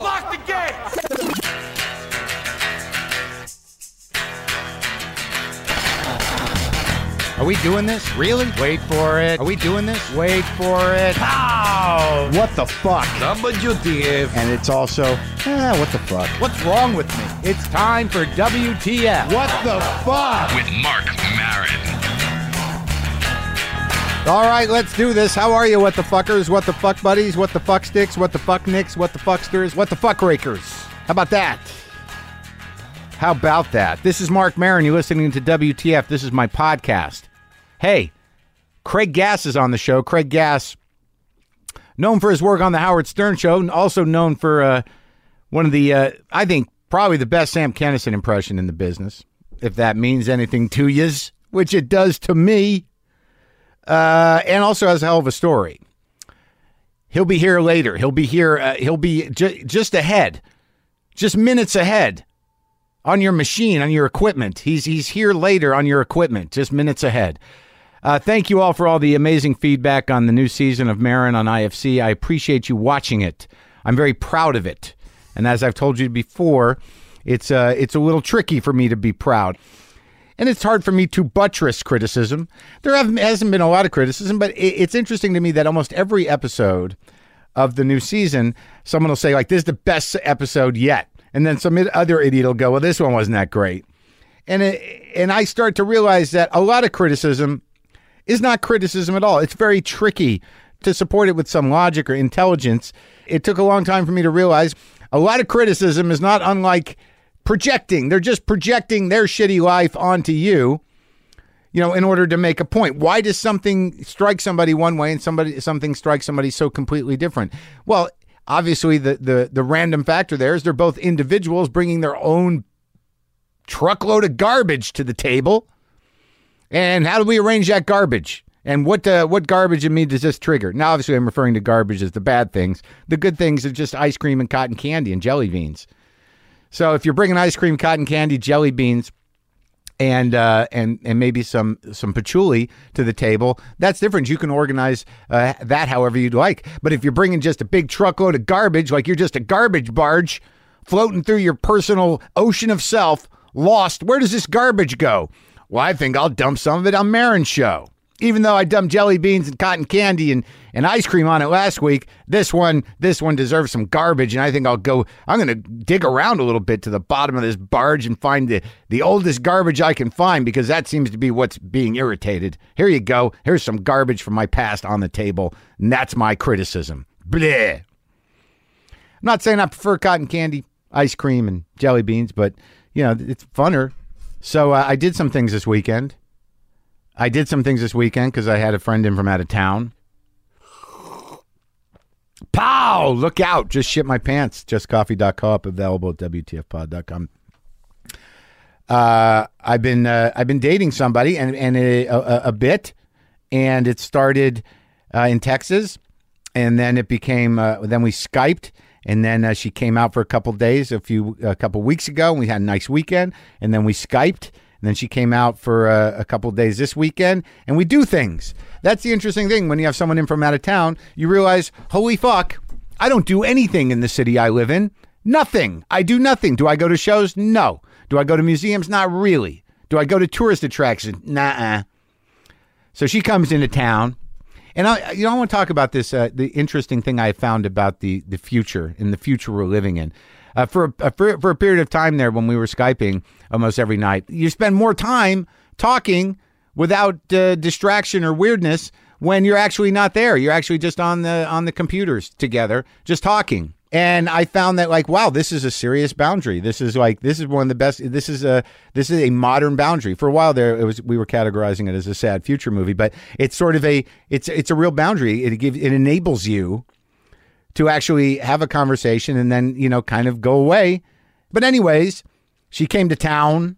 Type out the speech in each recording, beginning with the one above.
Lock the gate! Are we doing this? Really? Wait for it. Are we doing this? Wait for it. How? What the fuck? WTF. And it's also, eh, what the fuck? What's wrong with me? It's time for WTF. What the fuck? with Marc Maron. All right, let's do this. How are you, what the fuckers? What the fuck buddies? What the fuck sticks? What the fuck nicks? What the fucksters? What the fuck rakers? How about that? How about that? This is Marc Maron. You're listening to WTF. This is my podcast. Hey, Craig Gass is on the show. Craig Gass, known for his work on the Howard Stern Show, and also known for uh, one of the, uh, I think, probably the best Sam Kinison impression in the business, if that means anything to yous, which it does to me. Uh, and also has a hell of a story. He'll be here later. He'll be here. Uh, he'll be ju- just ahead, just minutes ahead on your machine, on your equipment. He's he's here later on your equipment, just minutes ahead. Uh, thank you all for all the amazing feedback on the new season of Maron on IFC. I appreciate you watching it. I'm very proud of it. And as I've told you before, it's uh, it's a little tricky for me to be proud. And it's hard for me to buttress criticism. There hasn't been a lot of criticism, but it's interesting to me that almost every episode of the new season, someone will say, like, this is the best episode yet. And then some other idiot will go, well, this one wasn't that great. And, it, and I start to realize that a lot of criticism is not criticism at all. It's very tricky to support it with some logic or intelligence. It took a long time for me to realize a lot of criticism is not unlike projecting. They're just projecting their shitty life onto you, you know, in order to make a point. Why does something strike somebody one way and somebody something strikes somebody so completely different? Well, obviously the the the random factor there is they're both individuals bringing their own truckload of garbage to the table. And how do we arrange that garbage? And what uh, what garbage in me does this trigger? Now, obviously, I'm referring to garbage as the bad things. The good things are just ice cream and cotton candy and jelly beans. So if you're bringing ice cream, cotton candy, jelly beans, and uh, and and maybe some some patchouli to the table, that's different. You can organize uh, that however you'd like. But if you're bringing just a big truckload of garbage, like you're just a garbage barge floating through your personal ocean of self, lost, where does this garbage go? Well, I think I'll dump some of it on Maron's show. Even though I dumped jelly beans and cotton candy and, and ice cream on it last week, this one this one deserves some garbage, and I think I'll go. I'm going to dig around a little bit to the bottom of this barge and find the the oldest garbage I can find because that seems to be what's being irritated. Here you go. Here's some garbage from my past on the table, and that's my criticism. Bleh. I'm not saying I prefer cotton candy, ice cream, and jelly beans, but you know it's funner. So uh, I did some things this weekend. I did some things this weekend because I had a friend in from out of town. Pow! Look out! Just shit my pants. JustCoffee.coop available at WTFpod.com. Uh, I've been uh, I've been dating somebody and and a, a, a bit, and it started uh, in Texas, and then it became uh, then we skyped, and then uh, she came out for a couple days a few a couple weeks ago, and we had a nice weekend, and then we skyped, and then she came out for uh, a couple days this weekend, and we do things. That's the interesting thing when you have someone in from out of town, you realize, holy fuck, I don't do anything in the city I live in. Nothing. I do nothing. Do I go to shows? No. Do I go to museums? Not really. Do I go to tourist attractions? Nah. So she comes into town, and I, you know, I want to talk about this. Uh, the interesting thing I found about the the future in the future we're living in. Uh, for a, for for a period of time there, when we were skyping almost every night, you spend more time talking without uh, distraction or weirdness when you're actually not there. You're actually just on the on the computers together, just talking. And I found that like, wow, this is a serious boundary. This is like this is one of the best. This is a this is a modern boundary. For a while there, it was we were categorizing it as a sad future movie, but it's sort of a it's it's a real boundary. It gives it enables you to actually have a conversation and then you know kind of go away. But anyways, she came to town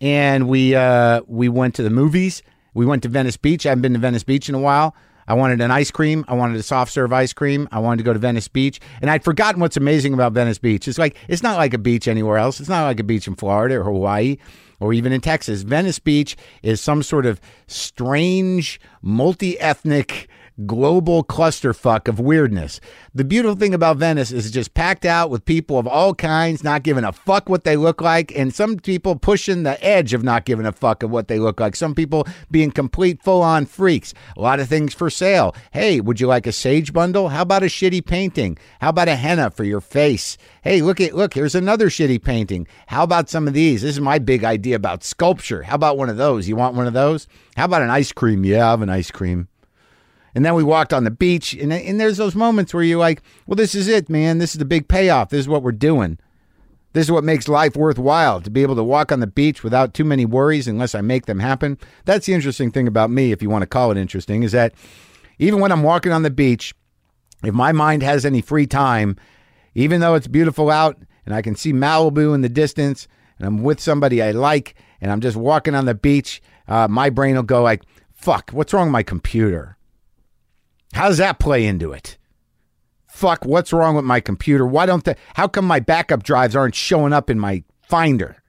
and we uh, we went to the movies. We went to Venice Beach. I haven't been to Venice Beach in a while. I wanted an ice cream. I wanted a soft serve ice cream. I wanted to go to Venice Beach. And I'd forgotten what's amazing about Venice Beach. It's like it's not like a beach anywhere else. It's not like a beach in Florida or Hawaii or even in Texas. Venice Beach is some sort of strange, multi-ethnic global clusterfuck of weirdness. The beautiful thing about Venice is it's just packed out with people of all kinds, not giving a fuck what they look like, and some people pushing the edge of not giving a fuck of what they look like. Some people being complete full on freaks. A lot of things for sale. Hey, would you like a sage bundle? How about a shitty painting? How about a henna for your face? Hey, look at look, here's another shitty painting. How about some of these? This is my big idea about sculpture. How about one of those? You want one of those? How about an ice cream? Yeah, I have an ice cream. And then we walked on the beach, and, and there's those moments where you're like, well, this is it, man. This is the big payoff. This is what we're doing. This is what makes life worthwhile to be able to walk on the beach without too many worries unless I make them happen. That's the interesting thing about me, if you want to call it interesting, is that even when I'm walking on the beach, if my mind has any free time, even though it's beautiful out and I can see Malibu in the distance and I'm with somebody I like and I'm just walking on the beach, uh, my brain will go like, fuck, what's wrong with my computer? How does that play into it? Fuck, what's wrong with my computer? Why don't the how come my backup drives aren't showing up in my finder?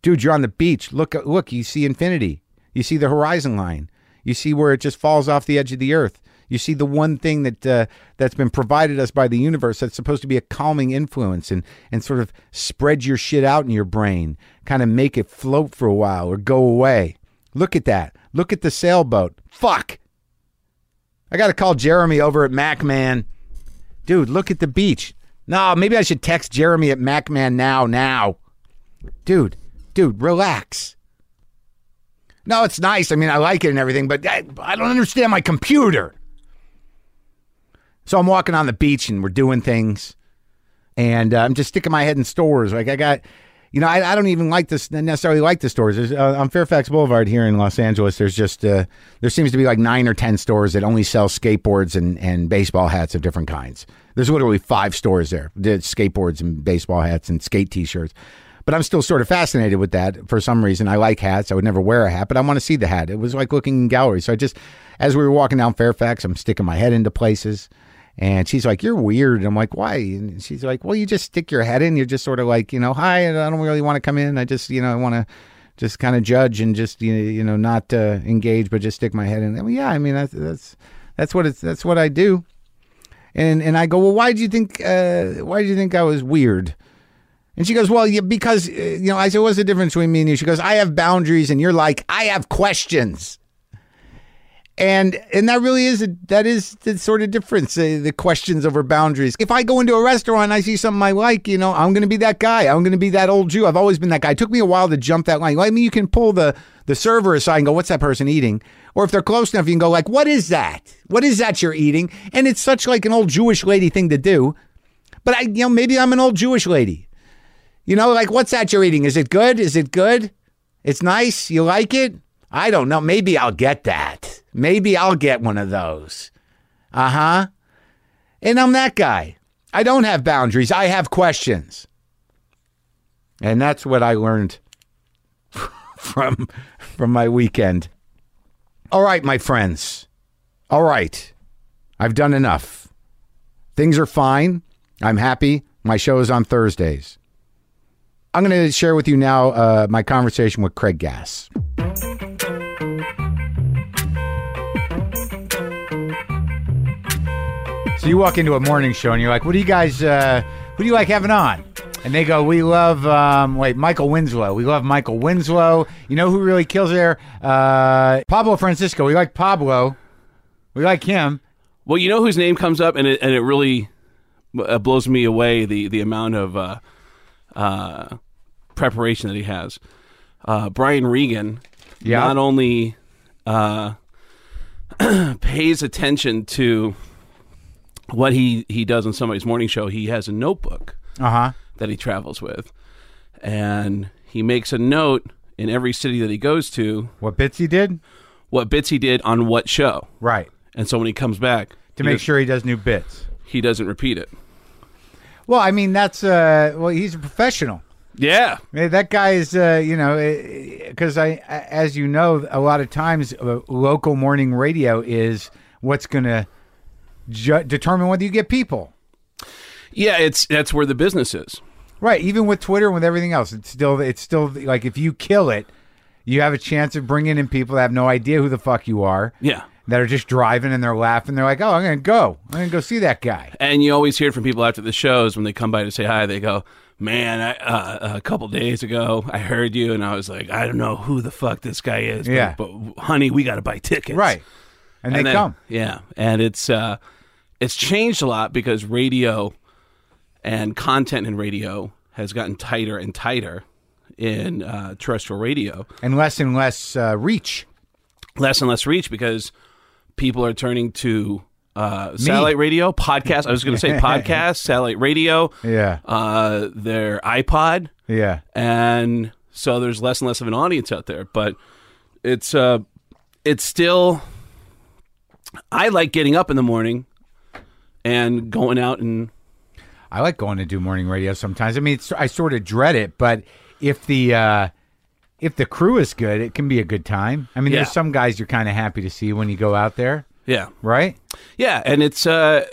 Dude, you're on the beach. Look look, you see infinity. You see the horizon line. You see where it just falls off the edge of the earth. You see the one thing that uh, that's been provided us by the universe that's supposed to be a calming influence and and sort of spread your shit out in your brain, kind of make it float for a while or go away. Look at that. Look at the sailboat. Fuck. I got to call Jeremy over at MacMan. Dude, look at the beach. No, maybe I should text Jeremy at MacMan now, now. Dude, dude, relax. No, it's nice. I mean, I like it and everything, but I, I don't understand my computer. So I'm walking on the beach and we're doing things. And uh, I'm just sticking my head in stores. Like, I got you know, I, I don't even like this necessarily like the stores. There's, uh, on Fairfax Boulevard here in Los Angeles, there's just uh, there seems to be like nine or ten stores that only sell skateboards and, and baseball hats of different kinds. There's literally five stores there, that skateboards and baseball hats and skate T-shirts. But I'm still sort of fascinated with that for some reason. I like hats. I would never wear a hat, but I want to see the hat. It was like looking in galleries. So I just, as we were walking down Fairfax, I'm sticking my head into places. And she's like, You're weird. And I'm like, Why? And she's like, Well, you just stick your head in. You're just sort of like, you know, hi, I don't really want to come in. I just, you know, I want to just kind of judge and just, you know, you know not uh, engage, but just stick my head in. Well, yeah, I mean, that's, that's, that's what it's, that's what I do. And, and I go, Well, why do you think, uh, why do you think I was weird? And she goes, Well, yeah, because, uh, you know, I said, What's the difference between me and you? She goes, I have boundaries. And you're like, I have questions and and that really is a, that is the sort of difference uh, the questions over boundaries. If i go into a restaurant and i see something i like you know i'm going to be that guy. I'm going to be that old jew. I've always been that guy. It took me a while to jump that line. I mean you can pull the the server aside and go what's that person eating? Or if they're close enough you can go like what is that? What is that you're eating? And it's such like an old jewish lady thing to do. But i you know maybe i'm an old jewish lady. You know like what's that you're eating? Is it good? Is it good? It's nice? You like it? I don't know. Maybe i'll get that Maybe I'll get one of those. Uh huh. And I'm that guy. I don't have boundaries, I have questions. And that's what I learned from from my weekend. All right, my friends. All right. I've done enough. Things are fine. I'm happy. My show is on Thursdays. I'm going to share with you now uh, my conversation with Craig Gass. So you walk into a morning show and you're like, "What do you guys? Uh, who do you like having on?" And they go, "We love um, wait Michael Winslow. We love Michael Winslow. You know who really kills there? Uh, Pablo Francisco. We like Pablo. We like him. Well, you know whose name comes up, and it and it really uh, blows me away the the amount of uh, uh, preparation that he has. Uh, Brian Regan. Yeah. Not only uh, pays attention to what he he does on somebody's morning show, he has a notebook Uh huh. that he travels with, and he makes a note in every city that he goes to What bits he did? what bits he did on what show, Right. and so when he comes back To make does- sure he does new bits. he doesn't repeat it. Well, I mean that's uh, well, he's a professional. Yeah, Yeah, That guy is, uh, you know, because I, as you know, a lot of times uh, local morning radio is what's going to ju- determine whether you get people. yeah, it's that's where the business is. Right. Even with Twitter and with everything else, it's still, it's still like if you kill it, you have a chance of bringing in people that have no idea who the fuck you are. Yeah, that are just driving and they're laughing. They're like, "Oh, I'm gonna go. I'm gonna go see that guy." And you always hear from people after the shows when they come by to say hi. They go, "Man, I, uh, a couple days ago, I heard you, and I was like, I don't know who the fuck this guy is. But, Yeah. but honey, we got to buy tickets, Right, and, they then- come. Yeah, and it's uh, it's changed a lot because radio and content in radio has gotten tighter and tighter in uh, terrestrial radio. and less and less uh, reach. less and less reach because people are turning to uh, satellite radio, podcast. I was going to say podcast, satellite radio, Yeah, uh, their iPod, yeah. and so there's less and less of an audience out there. But it's uh, it's still. I like getting up in the morning and going out and I like going to do morning radio sometimes. I mean, it's, I sort of dread it, but if the uh, if the crew is good, it can be a good time. I mean, Yeah. there's some guys you're kind of happy to see when you go out there, yeah, right? yeah, and it's uh.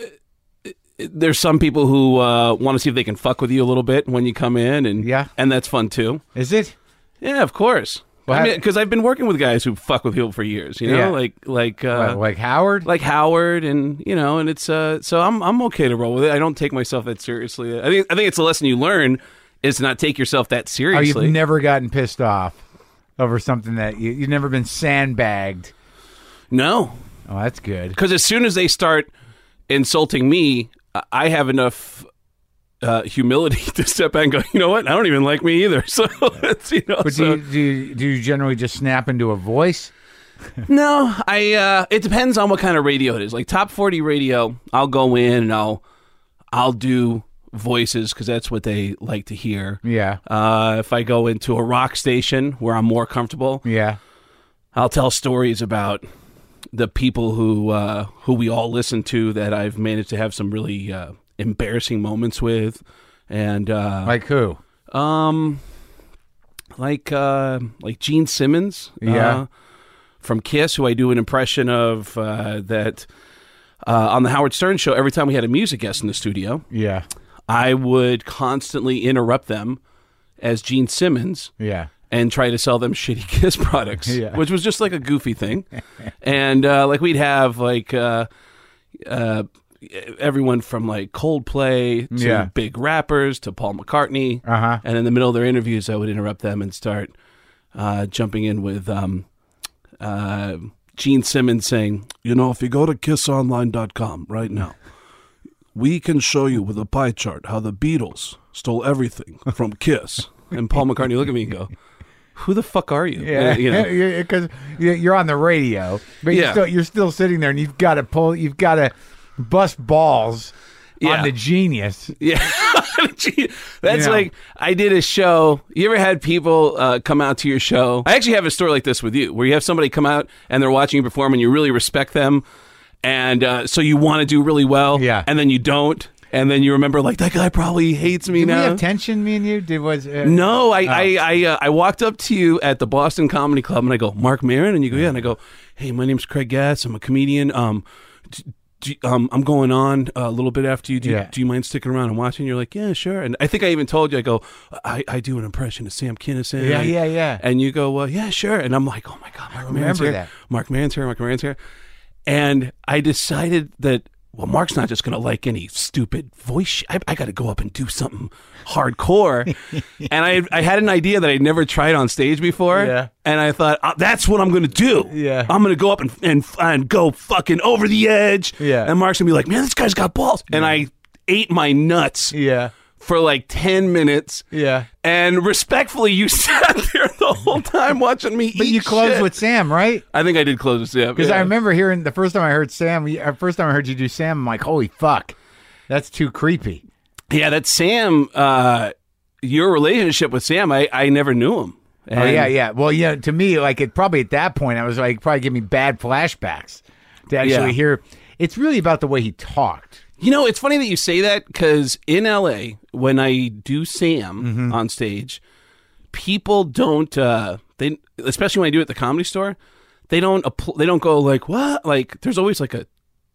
There's some people who uh, want to see if they can fuck with you a little bit when you come in, and Yeah. and that's fun too. Is it? Yeah, of course. I mean, because I've been working with guys who fuck with people for years. You know, Yeah. like like uh, What, like Howard? like Howard, and you know, and it's uh, so I'm I'm okay to roll with it. I don't take myself that seriously. I think I think it's a lesson you learn is to not take yourself that oh, seriously. you've never gotten pissed off over something that you, you've never been sandbagged. no, Oh, that's good. because as soon as they start insulting me, I have enough. Uh, humility to step back and go. You know what? I don't even like me either. So it's you know. But so- do, you, do you do you generally just snap into a voice? No, I. Uh, it depends on what kind of radio it is. Like top forty radio, I'll go in and I'll, I'll do voices because that's what they like to hear. Yeah, Uh, if I go into a rock station where I'm more comfortable, yeah. I'll tell stories about the people who uh, who we all listen to that I've managed to have some really uh, embarrassing moments with, and uh, Like who? um, like uh, like Gene Simmons, Yeah. uh, from Kiss, who I do an impression of uh, that uh, on the Howard Stern show. Every time we had a music guest in the studio, Yeah, I would constantly interrupt them as Gene Simmons yeah. and try to sell them shitty Kiss products, Yeah. which was just like a goofy thing. and uh, like we'd have like uh, uh, everyone from like Coldplay to Yeah. big rappers to Paul McCartney. Uh-huh. And in the middle of their interviews, I would interrupt them and start uh, jumping in with um, uh, Gene Simmons saying, You know, if you go to kissonline.com right now, we can show you with a pie chart how the Beatles stole everything from Kiss. and Paul McCartney look at me and go, Who the fuck are you? Yeah, Uh, you know. because you're on the radio, but you're still you're still sitting there, and you've got to pull, you've got to bust balls Yeah. on the genius. Yeah, that's know. like I did a show. You ever had people uh, come out to your show? I actually have a story like this with you, where you have somebody come out and they're watching you perform, and you really respect them, and uh, so you want to do really well, Yeah. and then you don't, and then you remember like that guy probably hates me Did we now. have tension? Me and you did was uh, No, I I I, uh, I walked up to you at the Boston Comedy Club and I go, Marc Maron, and you go, yeah, and I go, hey, my name's Craig Gass. I'm a comedian. Um, d- d- um, I'm going on a little bit after you. Do, you. Yeah. do you mind sticking around and watching? You're like, yeah, sure. And I think I even told you, I go, I, I do an impression of Sam Kinison. Yeah, yeah, yeah. And you go, well, yeah, sure. And I'm like, oh my god, Marc Maron's remember here. that. Marc Maron's here. Marc Maron's here. And I decided that. Well, Marc's not just going to like any stupid voice. Sh- I, I got to go up and do something hardcore. and I, I had an idea that I'd never tried on stage before. Yeah. And I thought, uh, that's what I'm going to do. Yeah. I'm going to go up and, and and go fucking over the edge. Yeah. And Mark's going to be like, man, this guy's got balls. And I ate my nuts yeah, for like 10 minutes. yeah. And respectfully, you sat there the whole time watching me But eat you closed shit. with Sam, right? I think I did close with Sam. Because yeah. I remember hearing the first time I heard Sam, uh, first time I heard you do Sam, I'm like, holy fuck, that's too creepy. Yeah, that Sam, uh, your relationship with Sam, I, I never knew him. oh yeah, yeah. Well, yeah. To me, like it probably at that point, I was like, probably give me bad flashbacks to actually Yeah. hear. It's really about the way he talked. You know, it's funny that you say that because in LA, when I do Sam Mm-hmm. on stage, people don't, uh, they, especially when I do it at the comedy store, they don't, appl- they don't go like, what? Like, there's always like a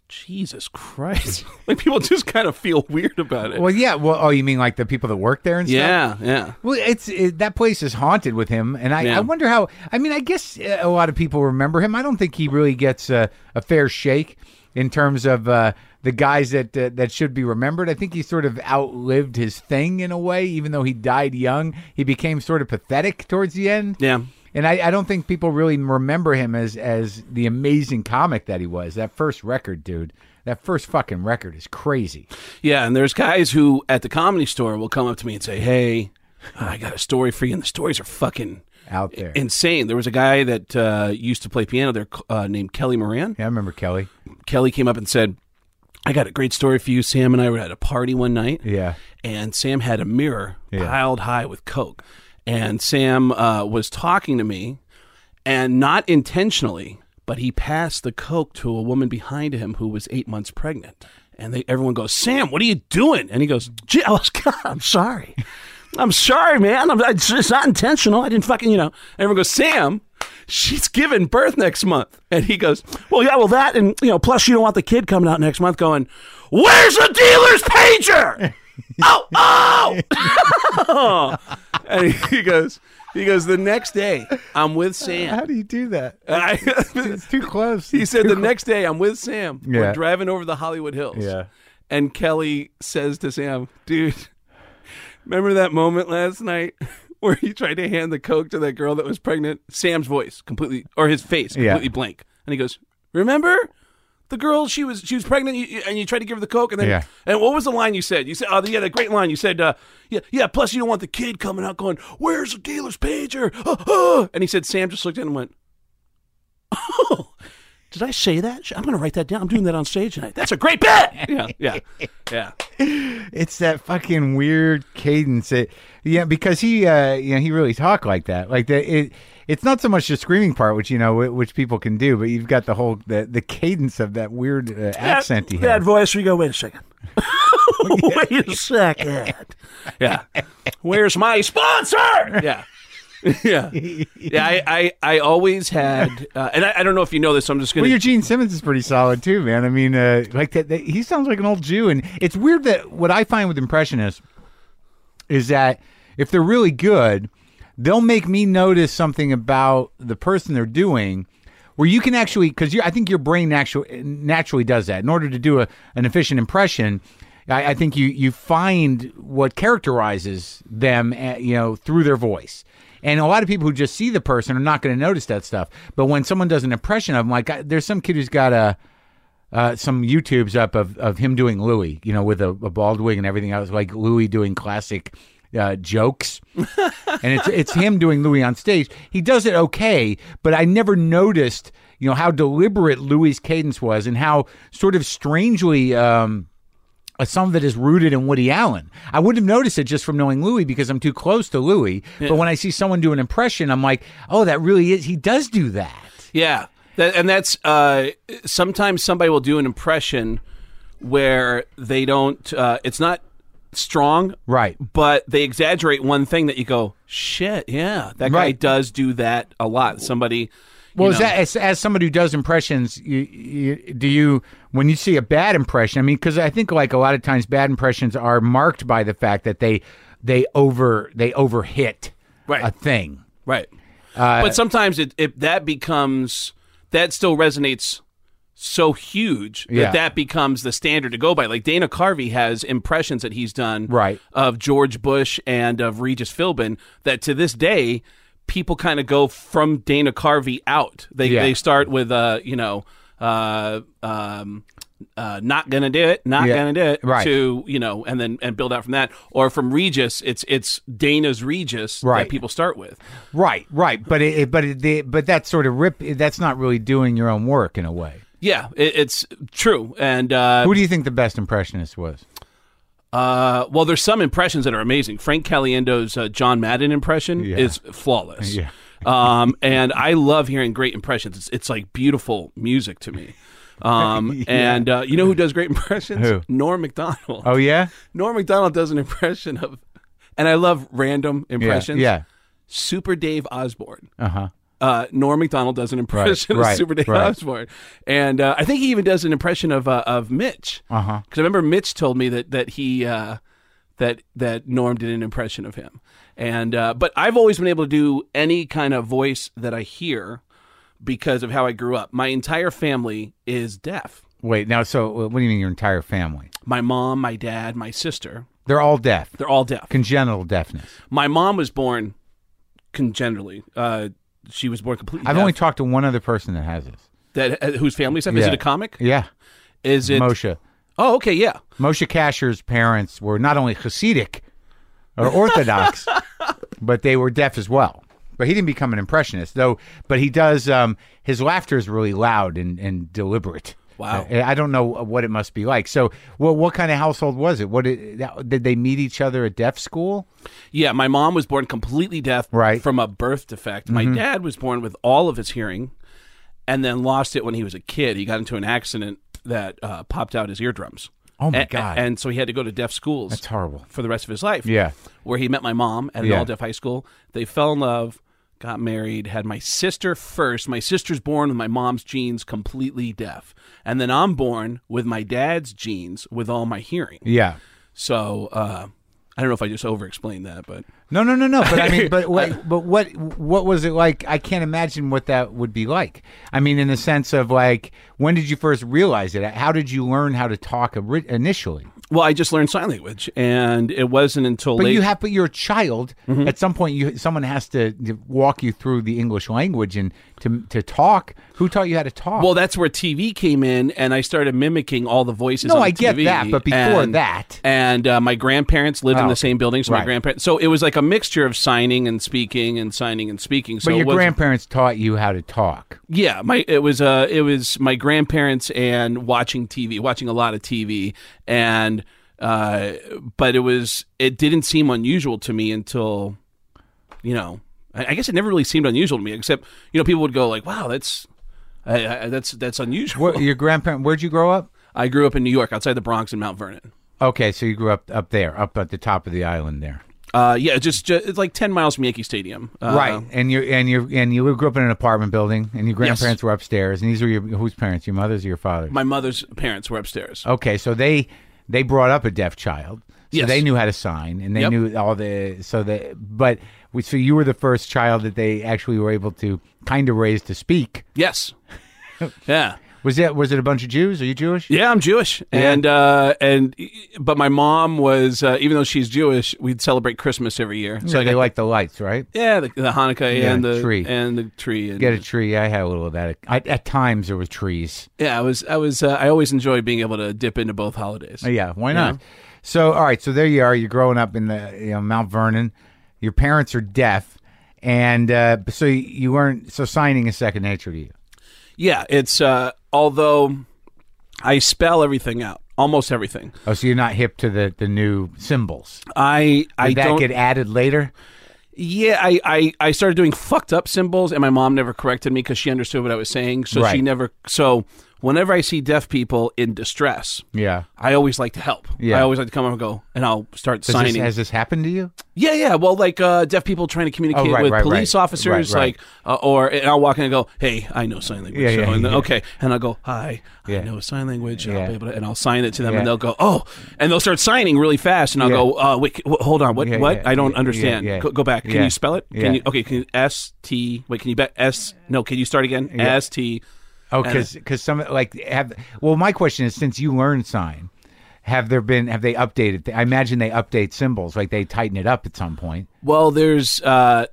Jesus Christ! like people just kind of feel weird about it. Well, yeah. Well, oh, you mean like the people that work there and stuff? yeah, yeah. Well, it's it, that place is haunted with him, and I, Yeah. I wonder how. I mean, I guess uh, a lot of people remember him. I don't think he really gets a, a fair shake in terms of uh, the guys that uh, that should be remembered. I think he sort of outlived his thing in a way, even though he died young. He became sort of pathetic towards the end. Yeah. And I, I don't think people really remember him as as the amazing comic that he was. That first record, dude. That first fucking record is crazy. Yeah, and there's guys who at the comedy store will come up to me and say, "Hey, I got a story for you," and the stories are fucking Out there. insane. There was a guy that uh, used to play piano there uh, named Kelly Moran. yeah, I remember Kelly. Kelly came up and said, "I got a great story for you." Sam and I were at a party one night, Yeah. and Sam had a mirror Yeah. piled high with coke, and Sam uh, was talking to me, and not intentionally, but he passed the coke to a woman behind him who was eight months pregnant, and they everyone goes, "Sam, what are you doing?" And he goes, "Gee, I was, God, I'm sorry." I'm sorry, man. I'm, it's, it's not intentional. I didn't fucking, you know. Everyone goes, Sam, she's giving birth next month. And he goes, Well, yeah, well, that, and, you know, plus you don't want the kid coming out next month going, Where's the dealer's pager? oh, oh. and he goes, he goes, the next day, I'm with Sam. How do you do that? And I, It's too close. he It's said the next day, I'm with Sam. Yeah. We're driving over the Hollywood Hills. Yeah. And Kelly says to Sam, dude, remember that moment last night where he tried to hand the Coke to that girl that was pregnant? Sam's voice completely, or his face Yeah. completely blank. And he goes, remember? The girl, she was she was pregnant, and you tried to give her the coke, and then Yeah. and what was the line you said? You said, "Oh, yeah, that great line." You said, uh, "Yeah, yeah." Plus, you don't want the kid coming out going, "Where's the dealer's pager?" Ah, ah." And he said, Sam just looked at him and went, "Oh, did I say that? I'm going to write that down. I'm doing that on stage tonight. That's a great bit." Yeah, yeah, yeah. It's that fucking weird cadence. It, yeah, because he, uh, you know, he really talked like that. Like that. it. It's not so much the screaming part, which you know, which people can do, but you've got the whole the, the cadence of that weird uh, accent he that, had. voice. We go. Wait a second. wait a second. Yeah. Where's my sponsor? Yeah. yeah, yeah. I, I, I always had, uh, and I, I don't know if you know this. So I'm just gonna. Well, your Gene Simmons is pretty solid too, man. I mean, uh, like that, that. He sounds like an old Jew, and it's weird that what I find with impressionists is that if they're really good, they'll make me notice something about the person they're doing. Where you can actually, because I think your brain actually naturally does that. In order to do a, an efficient impression, I, I think you you find what characterizes them, uh, you know, through their voice. And a lot of people who just see the person are not going to notice that stuff. But when someone does an impression of him, like I, there's some kid who's got a uh, some YouTubes up of, of him doing Louis, you know, with a, a bald wig and everything else, like Louis doing classic uh, jokes, and it's it's him doing Louis on stage. He does it okay, but I never noticed, you know, how deliberate Louis's cadence was and how sort of strangely. Um, some of it is rooted in Woody Allen. I wouldn't have noticed it just from knowing Louis because I'm too close to Louis. But when I see someone do an impression, I'm like, oh, that really is. He does do that. Yeah, that, and that's uh, sometimes somebody will do an impression where they don't. Uh, it's not strong, Right. But they exaggerate one thing that you go, shit, yeah, that guy Right. does do that a lot. Somebody. Well, is know- that as, as somebody who does impressions, you, you, do you when you see a bad impression? I mean, because I think like a lot of times bad impressions are marked by the fact that they they over they over hit Right. a thing. right? Uh, but sometimes it, it that becomes that still resonates so huge that Yeah. that becomes the standard to go by. Like Dana Carvey has impressions that he's done Right. of George Bush and of Regis Philbin that to this day people kind of go from Dana Carvey out. They Yeah. they start with uh you know uh um uh, not gonna do it, not Yeah. gonna do it. Right. To you know, and then and build out from that. Or from Regis, it's it's Dana's Regis Right. that people start with. Right, right, but it, it- but it, the, but that sort of rip that's not really doing your own work in a way. Yeah, it, it's true. And uh, Who do you think the best impressionist was? Uh, well, there's some impressions that are amazing. Frank Caliendo's uh, John Madden impression Yeah. is flawless. Yeah. um, and I love hearing great impressions. It's, it's like beautiful music to me. Um, And uh, you know who does great impressions? Who? Norm Macdonald. Oh yeah, Norm Macdonald does an impression of, and I love random yeah, impressions. yeah. Super Dave Osborne. Uh huh. Uh, Norm Macdonald does an impression right, of Super Dave right. Osborne, and uh, I think he even does an impression of uh, of Mitch. Uh huh. Because I remember Mitch told me that that he uh, that that Norm did an impression of him, and uh, but I've always been able to do any kind of voice that I hear because of how I grew up. My entire family is deaf. Wait, now, so what do you mean your entire family? My mom, my dad, my sister, They're all deaf, they're all deaf. congenital deafness. My mom was born congenitally. Uh, she was born completely I've deaf. only talked to one other person that has this. that uh, whose family stuff. Is Yeah. it a comic? Yeah, Is it? Moshe. Oh, okay, yeah. Moshe Kasher's parents were not only Hasidic or Orthodox, but they were deaf as well. But he didn't become an impressionist, though. But he does. Um, his laughter is really loud and, and deliberate. Wow. I, I don't know what it must be like. So, well, what kind of household was it? What did, did they meet each other at deaf school? Yeah, my mom was born completely deaf Right. Mm-hmm. from a birth defect. My dad was born with all of his hearing and then lost it when he was a kid. He got into an accident that uh, popped out his eardrums. Oh my A- God. And so he had to go to deaf schools. That's horrible. For the rest of his life. Yeah. Where he met my mom at an Yeah. all deaf high school. They fell in love, got married, had my sister first. My sister's born with my mom's genes completely deaf. And then I'm born with my dad's genes with all my hearing. Yeah. So uh, I don't know if I just over explained that, but No, no, no, no. But I mean, but wait, but what what was it like? I can't imagine what that would be like. I mean, in the sense of like, when did you first realize it? How did you learn how to talk initially? Well, I just learned sign language, and it wasn't until But late. you have, but you're a child. Mm-hmm. At some point, you someone has to walk you through the English language and to to talk. Who taught you how to talk? well, that's where TV came in, and I started mimicking all the voices. No, I get TV, that, but before and- that- and uh, my grandparents lived in Oh, the same building, so my grandparents. So it was like a mixture of signing and speaking, and signing and speaking. So but your was- grandparents taught you how to talk. Yeah, my it was uh it was my grandparents and watching TV, watching a lot of TV, and uh, but it was it didn't seem unusual to me until, you know, I, guess it never really seemed unusual to me, except you know people would go like, wow, that's. I, I, that's that's unusual. Where, your grandparent? Where'd you grow up? I grew up in New York, outside the Bronx in Mount Vernon. Okay, so you grew up up there, up at the top of the island there. Uh, yeah, just, just it's like ten miles from Yankee Stadium. Uh, right, and you and you and you grew up in an apartment building, and your grandparents were upstairs, and these were your whose parents? Your mother's or your father's? My mother's parents were upstairs. Okay, so they they brought up a deaf child, so Yes. they knew how to sign, and they Yep. knew all the so they but so you were the first child that they actually were able to kind of raise to speak. Yes. yeah. Was it was it a bunch of Jews? Are you Jewish? Yeah, I'm Jewish, and uh, and but my mom was uh, even though she's Jewish, we'd celebrate Christmas every year. So I they like the lights, right? yeah, the, the Hanukkah Yeah, and the tree. and the tree. And, Get a tree. I had a little of that. I, at times there was trees. Yeah, I was I was uh, I always enjoyed being able to dip into both holidays. Yeah, why not? So, all right, so there you are. You're growing up in the you know, Mount Vernon. Your parents are deaf, and uh, so you weren't. So signing is second nature to you. Yeah, it's uh, although I spell everything out, almost everything. Oh, so you're not hip to the the new symbols. I I Did that don't get added later? Yeah, I, I, I started doing fucked up symbols, and my mom never corrected me because she understood what I was saying. So she never. So whenever I see deaf people in distress, Yeah. I always like to help. Yeah. I always like to come over and go, and I'll start Does signing. this, has this happened to you? yeah, yeah. Well, like uh, deaf people trying to communicate Oh, right, with right, police right. officers, Right, right. like, uh, or and I'll walk in and go, "Hey, I know sign language." Yeah, So, yeah, and then, yeah. Okay, and I'll go, "Hi, Yeah. I know sign language," and, Yeah. I'll be able to, and I'll sign it to them, Yeah. and they'll go, "Oh," and they'll start signing really fast, and I'll Yeah. go, uh, "Wait, w- hold on, what? Yeah, what? yeah, I don't yeah, understand. yeah, yeah. Go, go back. Can Yeah. you spell it? Yeah. Can you? Okay, can you S T? Wait, can you bet S? No, can you start again? Yeah. S T. Oh, because because some like have. Well, my question is, since you learned sign, have there been have they updated? I imagine they update symbols, like they tighten it up at some point. Well, there's uh,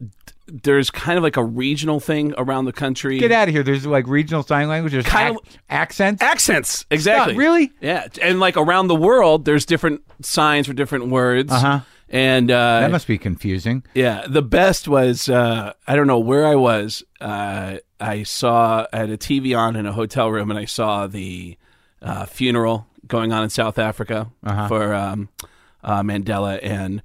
there's kind of like a regional thing around the country. Get out of here! There's like regional sign language. There's Kind ac- accents. accents exactly really? yeah and like around the world there's different signs for different words Uh-huh. and uh that must be confusing. yeah the best was uh i don't know where i was uh i saw I had a tv on in a hotel room and i saw the uh funeral going on in south africa Uh-huh. for um uh mandela and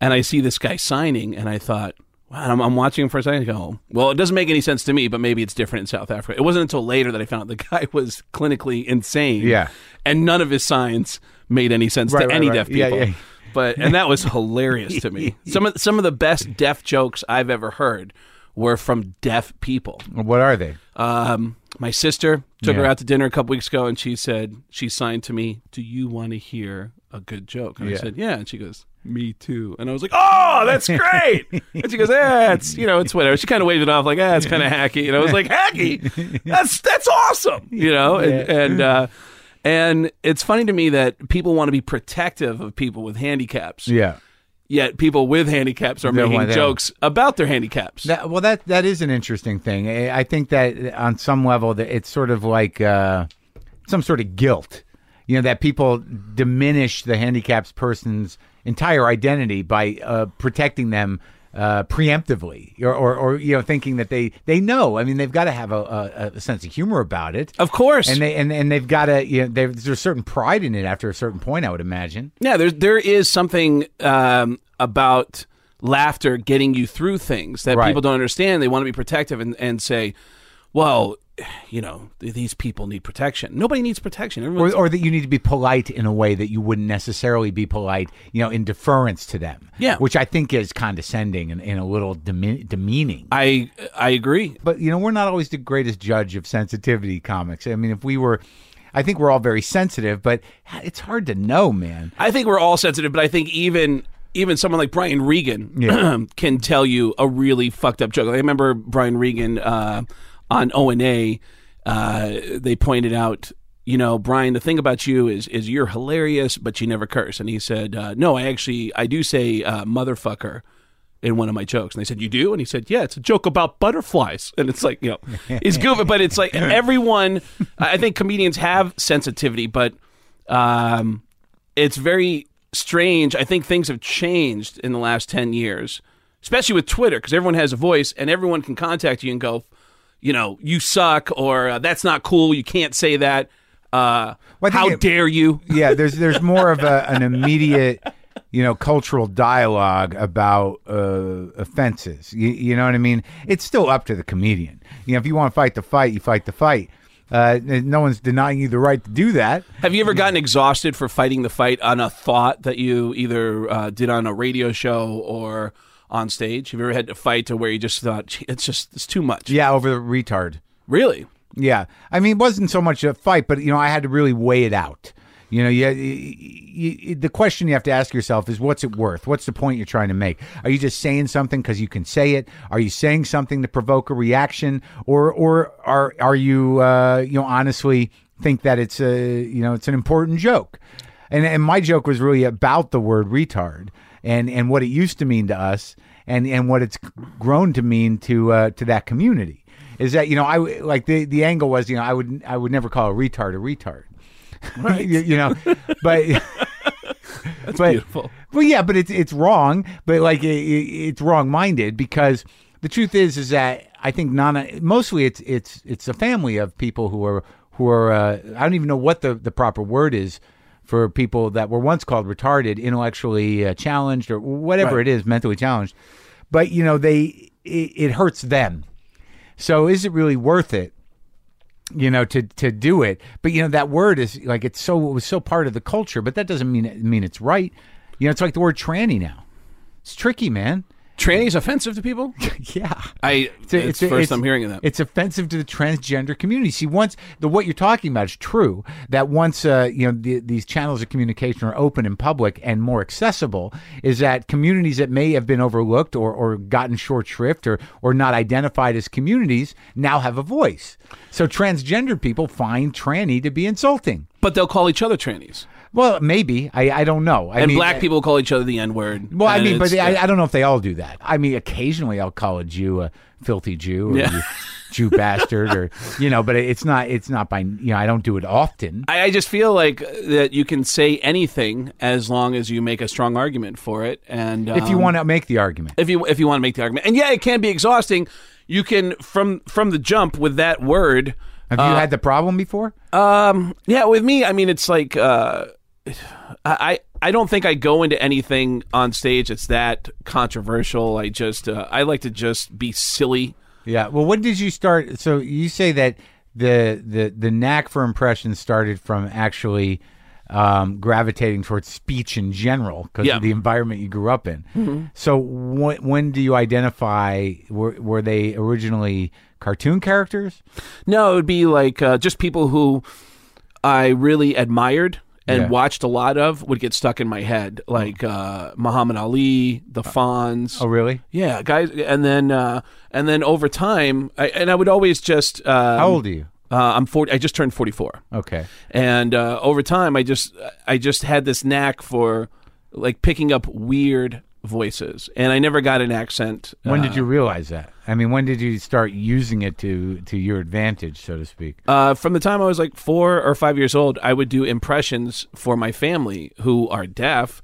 and i see this guy signing and i thought Wow, I'm, I'm watching him for a second. and go, well, it doesn't make any sense to me, but maybe it's different in South Africa. It wasn't until later that I found out the guy was clinically insane. Yeah. and none of his signs made any sense Right, to right, any right. deaf Yeah, people. yeah. But and that was hilarious to me. Some of some of the best deaf jokes I've ever heard were from deaf people. What are they? Um, my sister took her out to dinner a couple weeks ago, and she said she signed to me, "Do you want to hear a good joke?" And Yeah. I said, "Yeah." And she goes, "Me too." And I was like, "Oh, that's great!" and she goes, "Yeah, it's you know, it's whatever." She kind of waved it off like, "Ah, it's kind of hacky," and I was like, "Hacky? That's that's awesome!" You know, and and uh, and it's funny to me that people want to be protective of people with handicaps, Yeah. Yet people with handicaps are They making jokes about their handicaps. That, well, that that is an interesting thing. I I think that on some level, that it's sort of like uh, some sort of guilt. You know that people diminish the handicapped person's entire identity by uh, protecting them uh, preemptively, or, or or you know thinking that they they know. I mean, they've got to have a, a, a sense of humor about it. of course, And they and, and they've got to you know there's a certain pride in it after a certain point I would imagine Yeah, there there is something um, about laughter getting you through things that Right. people don't understand. They want to be protective and, and say, "Well, you know, these people need protection." Nobody needs protection. or, or that you need to be polite in a way that you wouldn't necessarily be polite, you know, in deference to them. Yeah. which I think is condescending and, and a little deme- demeaning. I I agree. but you know, we're not always the greatest judge of sensitivity comics. I mean, if we were, I think we're all very sensitive, but it's hard to know, man. I think we're all sensitive, but I think even even someone like Brian Regan Yeah. can tell you a really fucked up joke. I remember Brian Regan uh, on O and A. Uh, they pointed out, you know, Brian, the thing about you is is you're hilarious, but you never curse. And he said, uh, No, I actually I do say uh, motherfucker in one of my jokes. And they said, You do? And he said, Yeah, it's a joke about butterflies. And it's like, you know, it's goofy, but it's like everyone, I think comedians have sensitivity, but um, it's very strange. I think things have changed in the last 10 years, especially with Twitter, because everyone has a voice and everyone can contact you and go, you know, you suck or uh, that's not cool. You can't say that. Uh, Well, how it- dare you? Yeah, there's there's more of a, an immediate, you know, cultural dialogue about uh, offenses. You, you know what I mean? It's still up to the comedian. You know, if you want to fight the fight, you fight the fight. Uh, no one's denying you the right to do that. Have you ever gotten exhausted for fighting the fight on a thought that you either uh, did on a radio show or on stage? Have you ever had a fight to where you just thought, it's just, it's too much? Yeah, over the retard. Really? Yeah, I mean, it wasn't so much a fight, but you know, I had to really weigh it out. You know, you, you, you, the question you have to ask yourself is, what's it worth? What's the point you're trying to make? Are you just saying something because you can say it? Are you saying something to provoke a reaction, or or are are you uh, you know honestly think that it's a you know it's an important joke? And and my joke was really about the word retard and and what it used to mean to us, and and what it's grown to mean to uh, to that community is that you know I like the the angle was you know I would I would never call a retard a retard, right? you, you know, but That's but beautiful. well, yeah, but it's it's wrong, but like it, it's wrong minded because the truth is is that I think Nana mostly it's it's it's a family of people who are who are uh, I don't even know what the the proper word is for people that were once called retarded, intellectually uh, challenged or whatever Right. it is, mentally challenged, but you know they it, it hurts them. So is it really worth it? you know to to do it but you know that word is like it's so it was so part of the culture but that doesn't mean it mean it's right you know it's like the word tranny now it's tricky man Tranny's offensive to people? yeah I, it's, the a- first I'm hearing of that. It's offensive to the transgender community. See, once the what you're talking about is true. That once uh, you know the, these channels of communication are open and public and more accessible, is that communities that may have been overlooked or, or gotten short shrift or or not identified as communities now have a voice. So transgender people find tranny to be insulting. but they'll call each other trannies. Well, maybe I, I don't know. I And mean, black people call each other the N word. Well, I mean, but it's- I, I don't know if they all do that. I mean, occasionally I'll call a Jew a filthy Jew or Yeah. Jew bastard or you know, but it's not it's not by you know I don't do it often. I, I just feel like that you can say anything as long as you make a strong argument for it. And if you um, want to make the argument, if you if you want to make the argument, and yeah, it can be exhausting. You can from from the jump with that word. have you had the problem before? Um, yeah, with me, I mean, it's like uh, I I don't think I go into anything on stage that's that controversial. I just uh, I like to just be silly. Yeah. Well, when did you start? So you say that the the the knack for impressions started from actually um, gravitating towards speech in general because Yeah. of the environment you grew up in. So when, when do you identify? Were, were they originally cartoon characters? No, it would be like uh, just people who I really admired and Yeah. watched a lot of would get stuck in my head, like uh, Muhammad Ali, the Fonz. Oh, really? Yeah, guys, and then uh, and then over time, I, and I would always just. Um, How old are you? Uh, I'm 40. I just turned 44, Okay. and uh, over time, I just I just had this knack for like picking up weird voices, and I never got an accent. When uh, did you realize that? I mean, when did you start using it to to your advantage, so to speak? Uh, from the time I was like four or five years old, I would do impressions for my family who are deaf,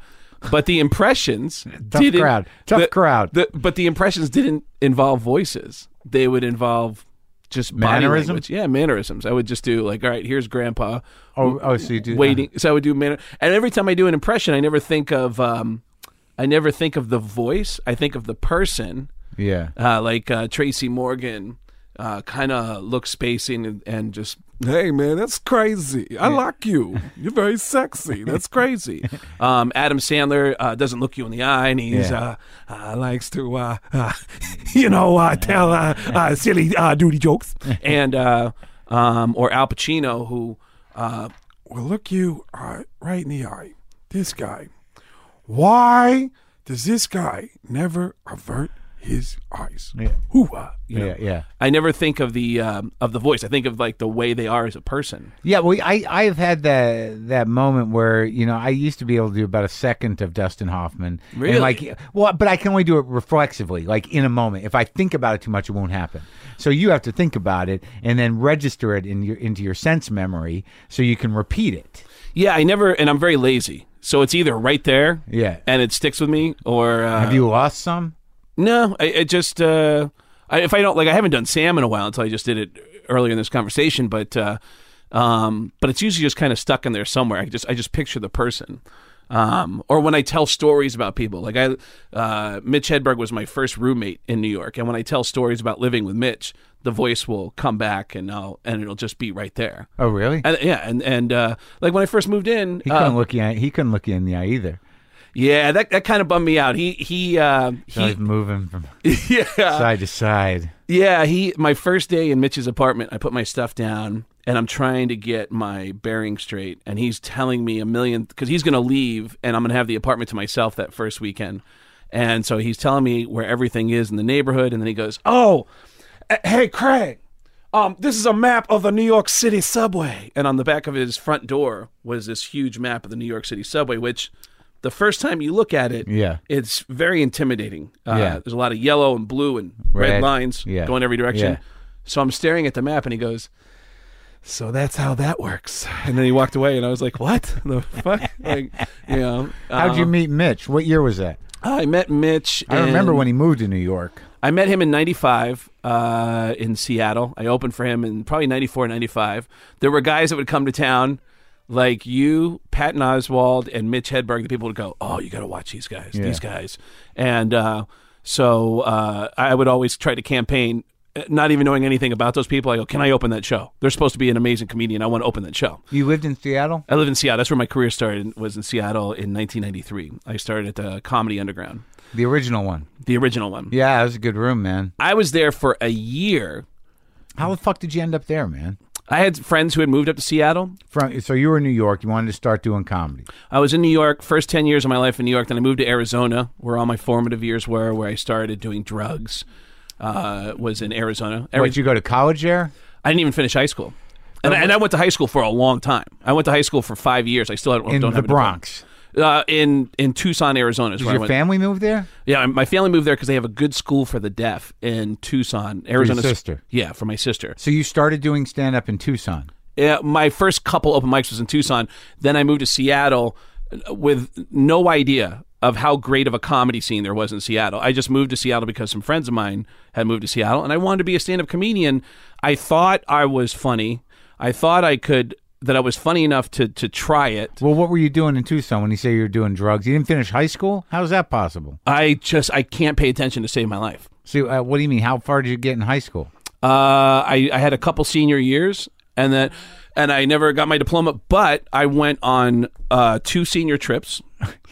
but the impressions Tough didn't. crowd. Tough the- crowd. the- but the impressions didn't involve voices; they would involve just mannerisms. Yeah, mannerisms. I would just do like, all right, here's Grandpa. Oh, oh, so you do waiting. So I would do manner, and every time I do an impression, I never think of. Um, I never think of the voice. I think of the person yeah. uh, like uh, Tracy Morgan, uh, kind of looks spacing and, and just, hey man, that's crazy. I like you. You're very sexy. That's crazy. um, Adam Sandler uh, doesn't look you in the eye, and he's Yeah. uh, uh, likes to, uh, uh, you know, uh, tell uh, uh, silly uh, duty jokes, and uh, um, or Al Pacino who uh, will look you uh, right in the eye. This guy why does this guy never avert his eyes? Yeah. Hoo-ah, you know? Yeah, yeah. I never think of the um, of the voice. I think of like the way they are as a person. Yeah, well, I I've had that that moment where you know I used to be able to do about a second of Dustin Hoffman. And, Really? like, well, but I can only do it reflexively, like in a moment. If I think about it too much, it won't happen. So you have to think about it and then register it in your into your sense memory so you can repeat it. Yeah, I never, and I'm very lazy. So it's either right there, Yeah. and it sticks with me, or uh, Have you lost some? No, I, I just uh, I, if I don't like, I haven't done Sam in a while until I just did it earlier in this conversation. But uh, um, but it's usually just kind of stuck in there somewhere. I just I just picture the person. Um, or when I tell stories about people, like I, uh, Mitch Hedberg was my first roommate in New York, and when I tell stories about living with Mitch, the voice will come back and I'll, and it'll just be right there. Oh, really? And yeah, and and uh, like when I first moved in, He uh, couldn't look you. He couldn't look you in the eye either. Yeah, that that kind of bummed me out. He he uh, So he he's moving from yeah side to side. Yeah, he my first day in Mitch's apartment, I put my stuff down and I'm trying to get my bearing straight and he's telling me a million cuz he's going to leave and I'm going to have the apartment to myself that first weekend. And so he's telling me where everything is in the neighborhood and then he goes, "Oh, eh, hey Craig, um, this is a map of the New York City subway." And on the back of his front door was this huge map of the New York City subway which the first time you look at it, Yeah. it's very intimidating. Uh, Yeah. There's a lot of yellow and blue and red, Red. lines Yeah. going every direction. Yeah. So I'm staring at the map, and he goes, "So that's how that works." And then he walked away, and I was like, "What the fuck?" Like, you know, How'd you uh, meet Mitch? What year was that? I met Mitch. I remember when he moved to New York. I met him in 95 uh, in Seattle. I opened for him in probably 94, 95. There were guys that would come to town like you, Patton Oswalt, and Mitch Hedberg. The people would go, Oh, you got to watch these guys, Yeah. these guys. And uh, so uh, I would always try to campaign, uh, not even knowing anything about those people. I go, Can I open that show? They're supposed to be an amazing comedian. I want to open that show. You lived in Seattle? I live in Seattle. That's where my career started, was in Seattle in 1993. I started at the Comedy Underground, The original one. the original one. Yeah, it was a good room, man. I was there for a year. How the fuck did you end up there, man? I had friends who had moved up to Seattle. From so you were in New York. You wanted to start doing comedy. I was in New York first ten years of my life in New York. Then I moved to Arizona, where all my formative years were, where I started doing drugs. Uh, was in Arizona. Ari- Wait, you go to college there? I didn't even finish high school, and, I, and I went to high school for a long time. I went to high school for five years. I still don't, In don't the have a diploma. Bronx. Uh, in in Tucson, Arizona. Is I your family move there? Yeah, my family moved there because they have a good school for the deaf in Tucson, Arizona. sister? Yeah, for my sister. So you started doing stand up in Tucson. Yeah, my first couple open mics was in Tucson. Then I moved to Seattle with no idea of how great of a comedy scene there was in Seattle. I just moved to Seattle because some friends of mine had moved to Seattle and I wanted to be a stand-up comedian. I thought I was funny. I thought I could that I was funny enough to to try it. Well, what were you doing in Tucson when you say you were doing drugs? You didn't finish high school? How is that possible? I just I can't pay attention to save my life. See, uh, what do you mean? How far did you get in high school? Uh, I, I had a couple senior years, and then and I never got my diploma, but I went on uh, two senior trips.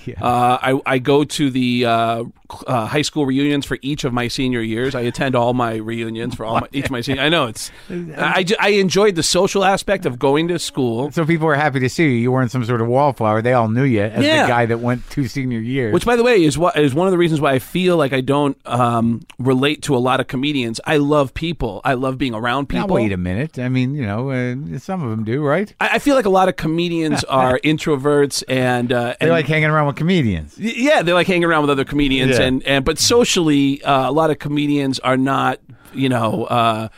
Yeah. Uh, I, I go to the uh, uh, high school reunions for each of my senior years. I attend all my reunions for all my, each of my senior. I know it's. I, I enjoyed the social aspect of going to school. So people were happy to see you. You weren't some sort of wallflower. They all knew you as Yeah. the guy that went two senior years. Which, by the way, is what is one of the reasons why I feel like I don't um, relate to a lot of comedians. I love people. I love being around now, people. wait a minute. I mean, you know, uh, some of them do, right? I, I feel like a lot of comedians are introverts and uh, They like hanging around with comedians. Yeah, they like hanging around with other comedians, Yeah. and, and but socially, uh, a lot of comedians are not, you know, uh,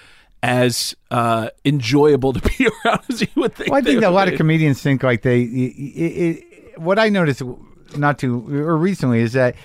as uh, enjoyable to be around as you would think. Well, I think that a lot would of comedians think like they. It, it, what I noticed not too or recently is that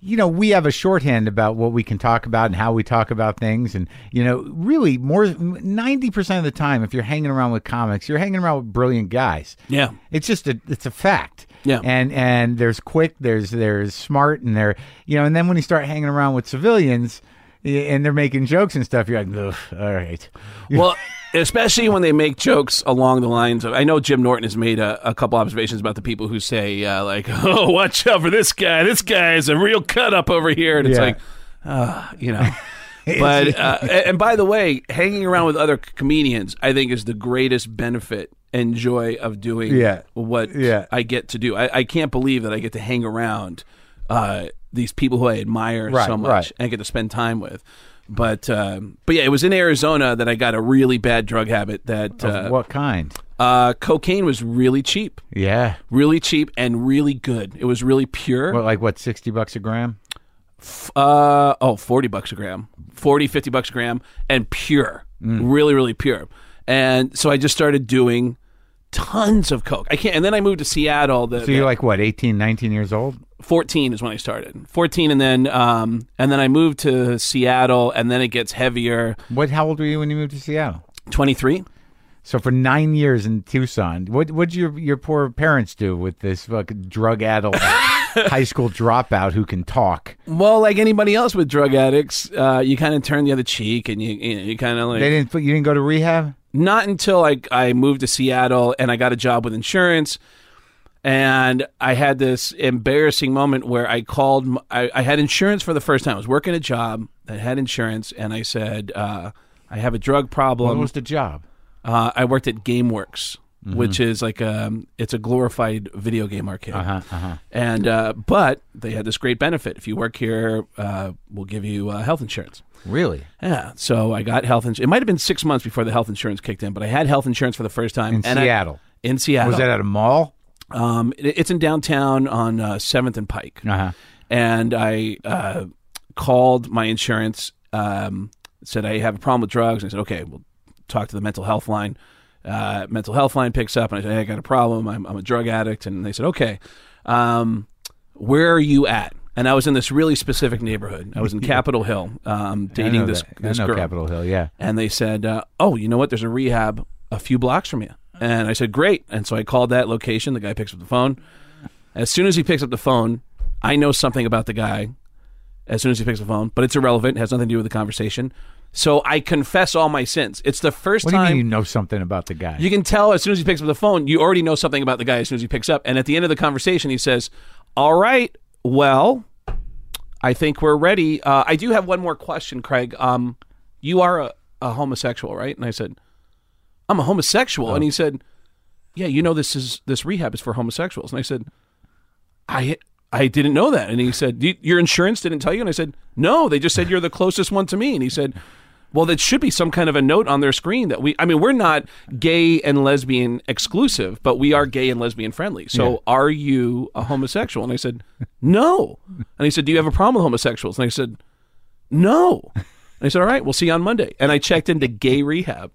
you know we have a shorthand about what we can talk about and how we talk about things, and you know really more ninety percent of the time, if you're hanging around with comics, you're hanging around with brilliant guys. Yeah. It's just a it's a fact. Yeah. And and there's quick, there's there's smart, and they're you know, and then when you start hanging around with civilians. And they're making jokes and stuff. You're like, all right. Well, especially when they make jokes along the lines of, I know Jim Norton has made a, a couple observations about the people who say, uh, like, oh, watch out for this guy. This guy is a real cut up over here. And it's Yeah. like, uh, you know. but uh, and and by the way, hanging around with other comedians, I think, is the greatest benefit and joy of doing Yeah. what Yeah. I get to do. I, I can't believe that I get to hang around uh, these people who I admire Right, so much right. and get to spend time with. But um, but yeah, it was in Arizona that I got a really bad drug habit. That uh, what kind? uh, cocaine was really cheap, Yeah. really cheap, and really good. It was really pure. What, like what, 60 bucks a gram? Uh oh, 40 bucks a gram. 40, 50 bucks a gram and pure. Mm. Really, really pure. And so I just started doing tons of coke. I can't and then I moved to Seattle. The, So you're like, what, 18, 19 years old? 14 is when I started. 14 and then um and then I moved to Seattle and then it gets heavier. What, how old were you when you moved to Seattle? 23. So for nine years in Tucson, what what'd your your poor parents do with this fucking drug addict, high school dropout who can talk? Well, like anybody else with drug addicts, uh, you kind of turn the other cheek and you you, know, you kind of like They didn't put you didn't go to rehab? Not until I I moved to Seattle and I got a job with insurance, and I had this embarrassing moment where I called. I, I had insurance for the first time. I was working a job that had insurance, and I said uh, I have a drug problem. What was the job? uh, I worked at GameWorks, which is like um, it's a glorified video game arcade. Uh-huh, uh-huh. And uh, but they had this great benefit: if you work here, uh, we'll give you uh, health insurance. Really? Yeah, so I got health insurance. It might have been six months before the health insurance kicked in, but I had health insurance for the first time In and I- Seattle. in Seattle, Was that at a mall? um, it- it's in downtown on uh, Seventh and Pike, Uh-huh. and I uh, called my insurance. Um, said I have a problem with drugs. And I said, okay, we'll talk to the mental health line. Uh, mental health line picks up, and I said, hey, I got a problem. I'm, I'm a drug addict, and they said, okay, um, where are you at? And I was in this really specific neighborhood. I was in Capitol Hill, um, I dating know this that. this I know girl Capitol Hill, yeah. and they said, uh, "Oh, you know what? There's a rehab a few blocks from you." And I said, "Great." And so I called that location. The guy picks up the phone. As soon as he picks up the phone, I know something about the guy. As soon as he picks up the phone, but it's irrelevant. It has nothing to do with the conversation. So I confess all my sins. It's the first What do you time mean you know something about the guy? you can tell as soon as he picks up the phone, you already know something about the guy as soon as he picks up. And at the end of the conversation, he says, All right, well, I think we're ready. Uh, I do have one more question, Craig. Um, you are a, a homosexual, right? And I said, I'm a homosexual. And he said, Yeah, you know this is this rehab is for homosexuals. And I said, I I didn't know that. And he said, Your insurance didn't tell you? And I said, No, they just said you're the closest one to me. And he said, Well, that should be some kind of a note on their screen that we, I mean, we're not gay and lesbian exclusive, but we are gay and lesbian friendly. So are you a homosexual? And I said, No. And he said, Do you have a problem with homosexuals? And I said, No. And I said, All right, we'll see you on Monday. And I checked into gay rehab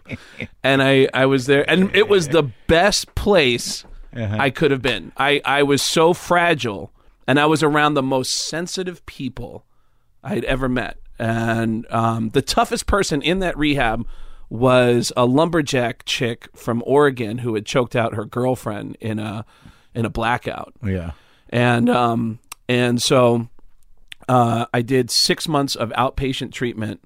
and I, I was there, and it was the best place uh-huh. I could have been. I, I was so fragile, and I was around the most sensitive people I had ever met. And um, the toughest person in that rehab was a lumberjack chick from Oregon who had choked out her girlfriend in a in a blackout yeah. and um and so uh, I did six months of outpatient treatment,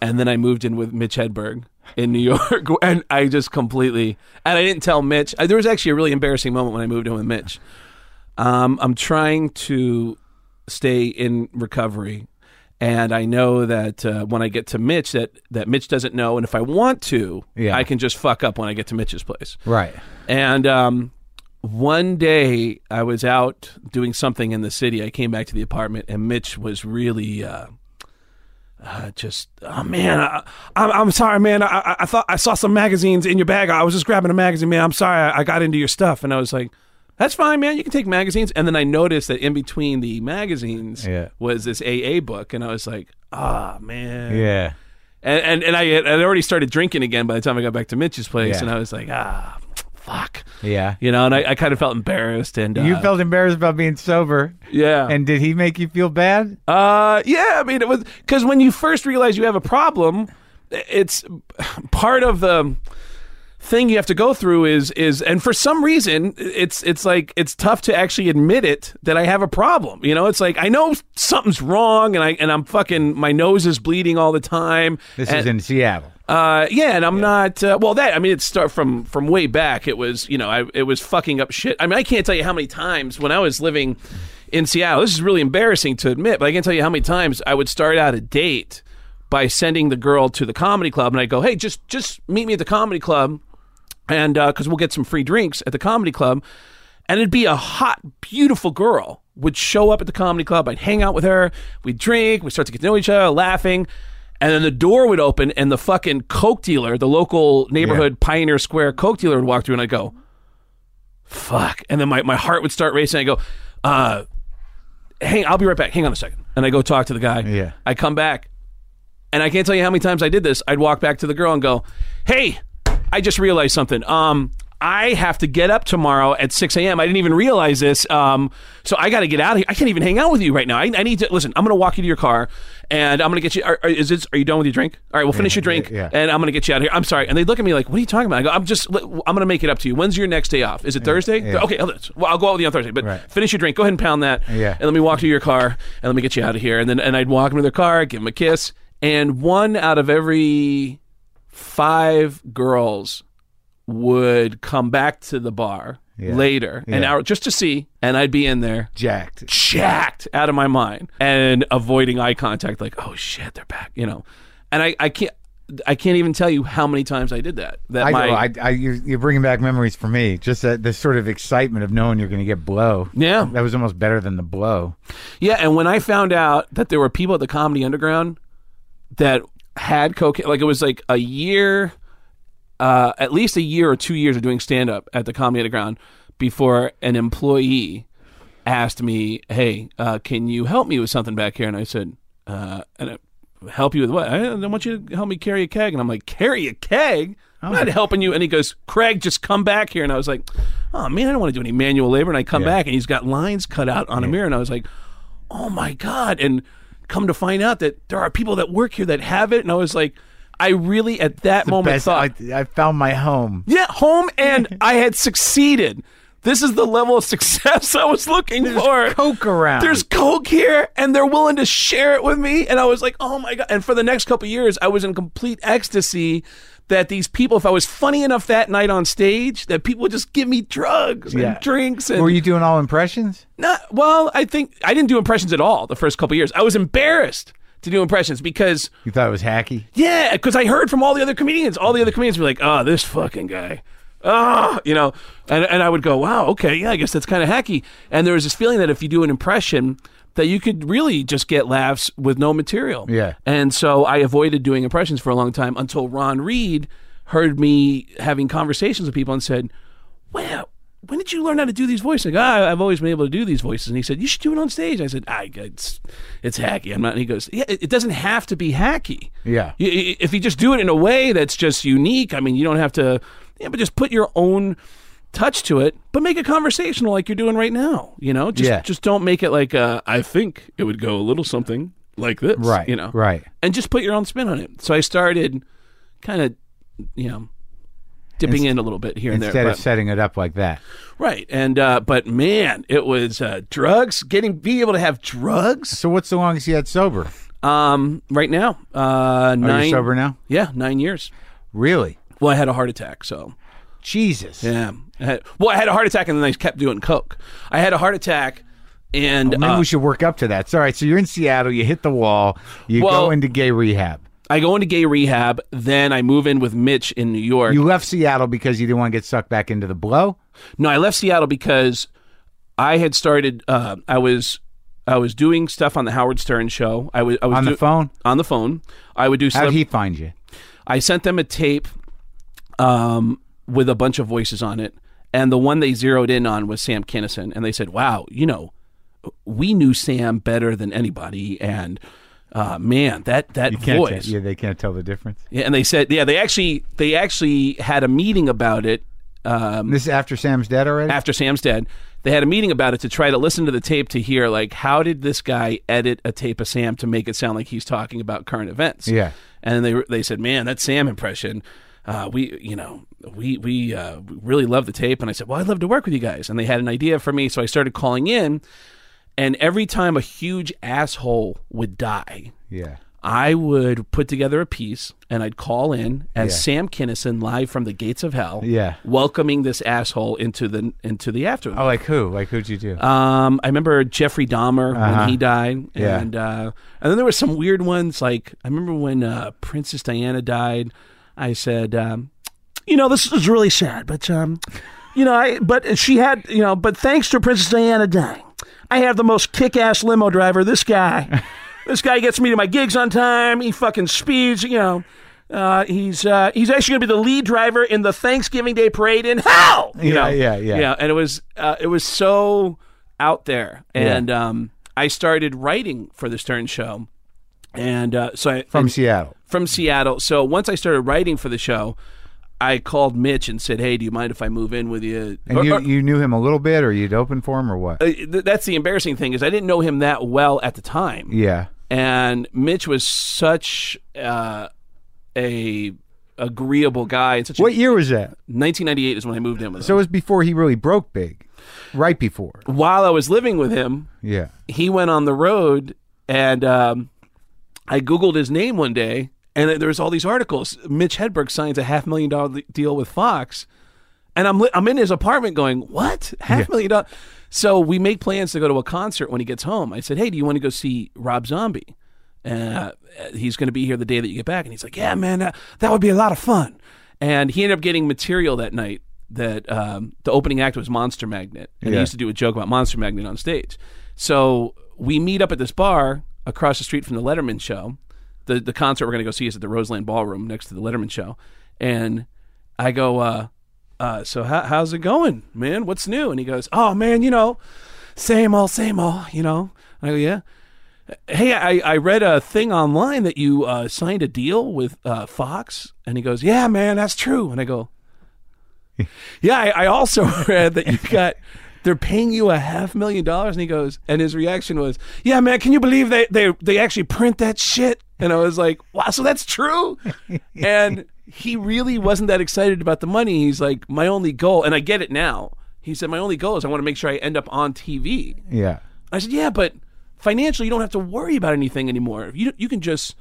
and then I moved in with Mitch Hedberg in New York, and I just completely and I didn't tell Mitch. I, there was actually a really embarrassing moment when I moved in with Mitch. Um, I'm trying to stay in recovery, and I know that uh, when I get to Mitch, that that Mitch doesn't know, and if I want to, Yeah. I can just fuck up when I get to Mitch's place. Right. And um, one day I was out doing something in the city. I came back to the apartment, and Mitch was really uh, uh, just, oh man, I, I'm, I'm sorry, man. I, I- I thought I saw some magazines in your bag. I was just grabbing a magazine, man. I'm sorry, I, I got into your stuff, and I was like. That's fine, man. You can take magazines. And then I noticed that in between the magazines Yeah. was this AA book, and I was like, "Ah, man." Yeah. And and, and I had I'd already started drinking again by the time I got back to Mitch's place, Yeah. and I was like, "Ah, fuck." Yeah. you know, and I, I kind of felt embarrassed and uh, You felt embarrassed about being sober. yeah, And did he make you feel bad? uh, yeah. I mean, it was because when you first realize you have a problem, it's part of the thing you have to go through is is and for some reason it's it's like it's tough to actually admit it that I have a problem. You know, it's like I know something's wrong and I and I'm fucking my nose is bleeding all the time. This and, is in Seattle. Uh, yeah, and I'm not. Uh, well, that I mean, it start from from way back. It was you know, I it was fucking up shit. I mean, I can't tell you how many times when I was living in Seattle. This is really embarrassing to admit, but I can tell you how many times I would start out a date by sending the girl to the comedy club, and I go, hey, just just meet me at the comedy club, and because we'll get some free drinks at the comedy club, and it'd be a hot, beautiful girl would show up at the comedy club. I'd hang out with her. We'd drink. We'd start to get to know each other, laughing. And then the door would open, and the fucking Coke dealer, the local neighborhood Pioneer Square Coke dealer, would walk through, and I'd go, fuck. And then my, my heart would start racing. I go, uh, hang, I'll be right back. Hang on a second. And I go talk to the guy. Yeah. I come back, and I can't tell you how many times I did this. I'd walk back to the girl and go, "Hey, I just realized something. Um, I have to get up tomorrow at 6 a.m. I didn't even realize this. Um, so I got to get out of here. I can't even hang out with you right now. I, I need to listen. I'm going to walk you to your car, and I'm going to get you. Are, are- is this, are you done with your drink? All right, we'll finish your drink, yeah. and I'm going to get you out of here. I'm sorry. And they look at me like, "What are you talking about?" I go, "I'm just. I'm going to make it up to you. When's your next day off? Is it Thursday? yeah. Okay, I'll- well, I'll go out with you on Thursday. But Right. finish your drink. Go ahead and pound that. Yeah. And let me walk to your car, and let me get you out of here. And then and I'd walk them to their car, give them a kiss, and one out of every five girls would come back to the bar Yeah. later an hour just to see, and I'd be in there Jacked. jacked out of my mind and avoiding eye contact, like, oh shit, they're back, you know. And I, I can't. I can't even tell you how many times I did that. That I my know. I, I, you're, you're bringing back memories for me. Just that, the sort of excitement of knowing you're going to get blow. Yeah. That was almost better than the blow. Yeah, and when I found out that there were people at the Comedy Underground that had cocaine, like it was like a year, uh, at least a year or two years of doing stand up at the Comedy Underground before an employee asked me, "Hey, uh, can you help me with something back here?" And I said, uh, "And I, help you with what? I, I want you to help me carry a keg." And I'm like, "Carry a keg." I'm not helping you. And he goes, Craig, just come back here. And I was like, oh, man, I don't want to do any manual labor. And I come Yeah. back and he's got lines cut out on a mirror. And I was like, oh my God. And come to find out that there are people that work here that have it. And I was like, I really at that moment Best, thought, I, I found my home. yeah, home and I had succeeded. This is the level of success I was looking for. Coke around. There's Coke here, and they're willing to share it with me. And I was like, oh my God. And for the next couple of years, I was in complete ecstasy that these people, if I was funny enough that night on stage, that people would just give me drugs Yeah. and drinks. And Were you doing all impressions? not, well, I think I didn't do impressions at all the first couple years. I was embarrassed to do impressions because You thought it was hacky? yeah, because I heard from all the other comedians. All the other comedians were like, "Oh, this fucking guy." Ah, you know, and and I would go, "Wow, okay, yeah, I guess that's kind of hacky." And there was this feeling that if you do an impression, that you could really just get laughs with no material. Yeah. And so I avoided doing impressions for a long time until Ron Reed heard me having conversations with people and said, "Wow." When did you learn how to do these voices? I go, "Ah, I've always been able to do these voices. And he said, You should do it on stage. I said, I, it's, it's hacky. I'm not. And he goes, Yeah, it, it doesn't have to be hacky. Yeah. If you just do it in a way that's just unique, I mean, you don't have to, yeah, but just put your own touch to it, but make it conversational like you're doing right now. You know, just Yeah. just don't make it like uh, I think it would go a little something like this. Right. You know. Right. And just put your own spin on it. So I started kind of, you know, dipping in a little bit here and there Instead of but- setting it up like that. right. And uh, but man, it was uh, drugs. Getting being able to have drugs. So what's the longest you had sober? Um, right now, uh, Are nine. you sober now? Yeah, nine years. Really? Well, I had a heart attack, so Jesus. yeah. I had, well, I had a heart attack, and then I kept doing coke. I had a heart attack, and Maybe uh, we should work up to that. So, all right. So you're in Seattle. You hit the wall. You Well- go into gay rehab. I go into gay rehab. Then I move in with Mitch in New York. You left Seattle because you didn't want to get sucked back into the blow. No, I left Seattle because I had started. Uh, I was I was doing stuff on the Howard Stern show. I was I was On the do- phone? On the phone, I would do. Stuff how'd he find you? I sent them a tape um, with a bunch of voices on it, and the one they zeroed in on was Sam Kinison, and they said, "Wow, you know, we knew Sam better than anybody," and uh, man, that that You can't voice. tell, yeah, they can't tell the difference. Yeah, and they said, yeah, they actually they actually had a meeting about it. Um, This is after Sam's dead already. after Sam's dead, they had a meeting about it to try to listen to the tape to hear like how did this guy edit a tape of Sam to make it sound like he's talking about current events. Yeah. and they they said, man, that Sam impression. Uh, we, you know, we we uh, really love the tape, and I said, well, I'd love to work with you guys, and they had an idea for me, so I started calling in, and every time a huge asshole would die, yeah. I would put together a piece and I'd call in as Yeah. Sam Kinison live from the gates of hell, Yeah. welcoming this asshole into the into the afterlife. Oh, like who? Like who'd you do? Um, I remember Jeffrey Dahmer Uh-huh. when he died, Yeah. and uh, and then there were some weird ones. Like I remember when uh, Princess Diana died. I said, um, you know, this is really sad, but um, you know, I but she had, you know, but thanks to Princess Diana dying, I have the most kick-ass limo driver. This guy, this guy gets me to my gigs on time. He fucking speeds, you know. Uh, he's uh, he's actually going to be the lead driver in the Thanksgiving Day parade in hell. You Yeah, know? yeah, yeah. yeah. And it was uh, it was so out there, and um, I started writing for the Stern Show, and uh, so I, From and- Seattle. from Seattle. So once I started writing for the show, I called Mitch and said, "Hey, do you mind if I move in with you?" And Or- you you knew him a little bit, or you'd open for him, or what? uh, th- that's the embarrassing thing is I didn't know him that well at the time, yeah. and Mitch was such uh, a agreeable guy. And such What a, year was that? 1998 is when I moved in with him. So it was before he really broke big. Right before. While I was living with him, Yeah. he went on the road and um, I Googled his name one day and there was all these articles. Mitch Hedberg signs a half million dollar deal with Fox. And I'm, li- I'm in his apartment going, what? Half million dollars? So we make plans to go to a concert when he gets home. I said, hey, do you want to go see Rob Zombie? Uh, he's going to be here the day that you get back. And he's like, yeah, man, that, that would be a lot of fun. And he ended up getting material that night that um, the opening act was Monster Magnet. And he used to do a joke about Monster Magnet on stage. So we meet up at this bar across the street from the Letterman show. The the concert we're going to go see is at the Roseland Ballroom next to the Letterman show. And I go, uh, uh, so how, how's it going, man? What's new? And he goes, oh, man, you know, same old, same old, you know. I go, yeah. Hey, I, I read a thing online that you uh, signed a deal with uh, Fox. And he goes, yeah, man, that's true. And I go, yeah, I, I also read that you got they're paying you a half million dollars, and he goes, and his reaction was, "Yeah, man, can you believe they they they actually print that shit?" And I was like, "Wow, so that's true." and he really wasn't that excited about the money. He's like, "My only goal," and I get it now. He said, "My only goal is I want to make sure I end up on TV." Yeah. I said, "Yeah, but financially, you don't have to worry about anything anymore. You you can just."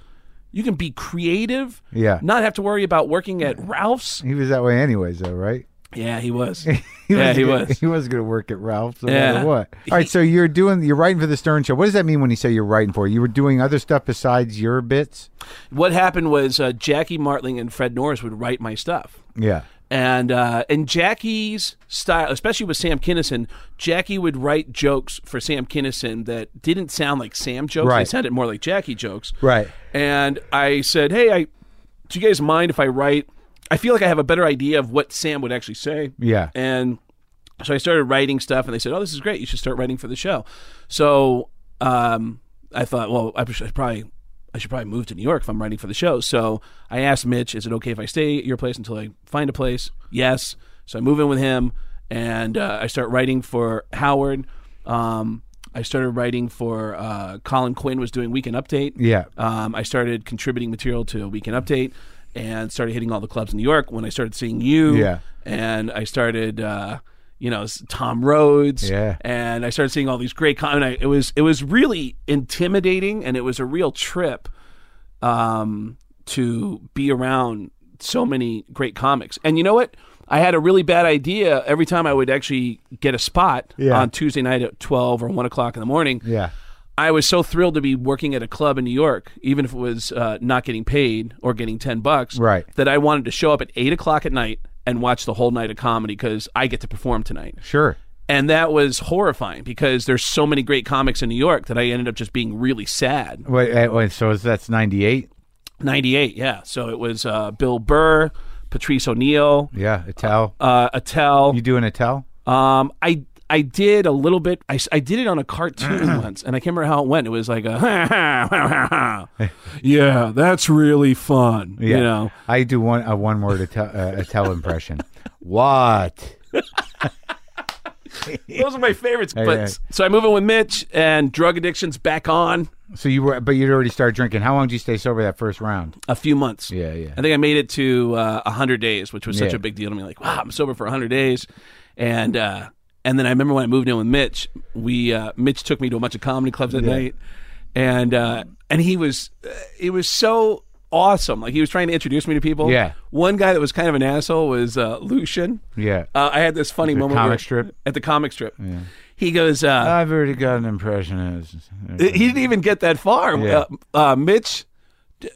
You can be creative, Yeah. Not have to worry about working at Ralph's. He was that way anyways, though, right? Yeah, he was. He yeah, was he gonna- was. He was going to work at Ralph's no Yeah. matter what. All right, so you're doing, you're writing for the Stern Show. What does that mean when you say you're writing for? it? You were doing other stuff besides your bits? what happened was uh, Jackie Martling and Fred Norris would write my stuff. Yeah. And uh, and Jackie's style, especially with Sam Kinison, Jackie would write jokes for Sam Kinison that didn't sound like Sam jokes. They sounded more like Jackie jokes. Right. And I said, "Hey, I do you guys mind if I write? I feel like I have a better idea of what Sam would actually say." Yeah. And so I started writing stuff, and they said, "Oh, this is great. You should start writing for the show." So um, I thought, well, I should probably I should probably move to New York if I'm writing for the show. So I asked Mitch, "Is it okay if I stay at your place until I find a place?" Yes. So I move in with him, and uh, I start writing for Howard. Um, I started writing for uh, Colin Quinn was doing Weekend Update. Yeah. Um, I started contributing material to Weekend Update and started hitting all the clubs in New York when I started seeing you. Yeah. And I started, uh, you know Tom Rhodes. Yeah. and I started seeing all these great. Com- and I, it was it was really intimidating, and it was a real trip um, to be around so many great comics. And you know what? I had a really bad idea every time I would actually get a spot Yeah. on Tuesday night at 12 or 1 o'clock in the morning. Yeah. I was so thrilled to be working at a club in New York, even if it was uh, not getting paid or getting 10 bucks, Right. that I wanted to show up at 8 o'clock at night and watch the whole night of comedy because I get to perform tonight. Sure. And that was horrifying because there's so many great comics in New York that I ended up just being really sad. Wait, wait, so is that's 98? 98, yeah. So it was uh, Bill Burr, Patrice O'Neal, Yeah, Attell. uh, Attell. You doing Attell? Um, I I did a little bit. I, I did it on a cartoon once, and I can't remember how it went. It was like a yeah, that's really fun. Yeah. You know, I do one a one word Attell, uh, Attell impression. what? those are my favorites. But so I move in with Mitch, and drug addiction's back on So you were, but you'd already started drinking. How long did you stay sober that first round? a few months. Yeah, yeah. I think I made it to uh, 100 days, which was such Yeah. a big deal to me. Like, wow, I'm sober for 100 days. And uh, and then I remember when I moved in with Mitch, we uh, Mitch took me to a bunch of comedy clubs at night, and uh, and he was uh, it was so awesome. Like he was trying to introduce me to people. Yeah. One guy that was kind of an asshole was uh, Lucien. Yeah. Uh, I had this funny The moment comic strip? at the comic strip. He goes. Uh, I've already got an impression. Of, he didn't even get that far. Yeah. Uh, uh, Mitch,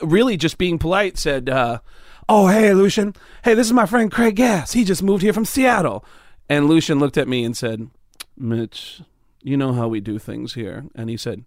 really just being polite, said, uh, "Oh, hey, Lucien. Hey, this is my friend Craig Gass. He just moved here from Seattle." And Lucien looked at me and said, "Mitch, you know how we do things here." And he said.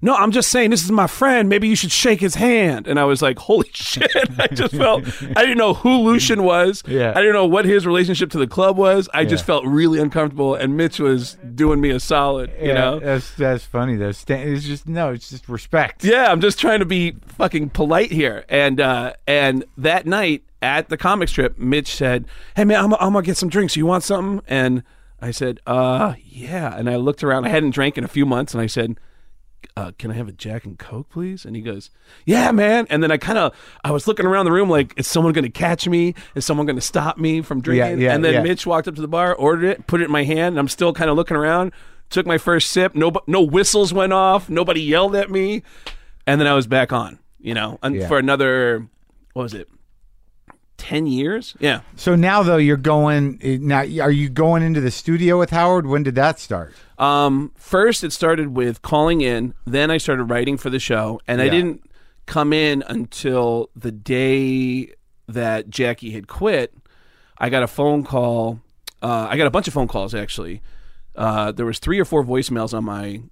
No, I'm just saying this is my friend. Maybe you should shake his hand. And I was like, holy shit. I just felt, I didn't know who Lucien was. Yeah. I didn't know what his relationship to the club was. I just felt really uncomfortable. And Mitch was doing me a solid, you yeah, know? that's that's funny. That's sta- it's just no, it's just respect. Yeah, I'm just trying to be fucking polite here. And uh, and that night at the comic strip, Mitch said, "Hey man, I'm, I'm gonna get some drinks. You want something?" And I said, "Uh, yeah." And I looked around. I hadn't drank in a few months, and I said. Uh, can I have a Jack and Coke, please? And he goes, Yeah, man. And then I kind of, I was looking around the room like, is someone going to catch me? Is someone going to stop me from drinking? yeah, and then yeah. Mitch walked up to the bar, ordered it, put it in my hand, and I'm still kind of looking around. Took my first sip. No, no whistles went off. Nobody yelled at me and then I was back on, you know, and Yeah. for another, what was it, ten years? Yeah, So now though, you're going now. Are you going into the studio with Howard? When did that start? Um, first, it started with calling in. Then I started writing for the show, and I didn't come in until the day that Jackie had quit. I got a phone call. Uh, I got a bunch of phone calls actually. Uh, there was three or four voicemails on my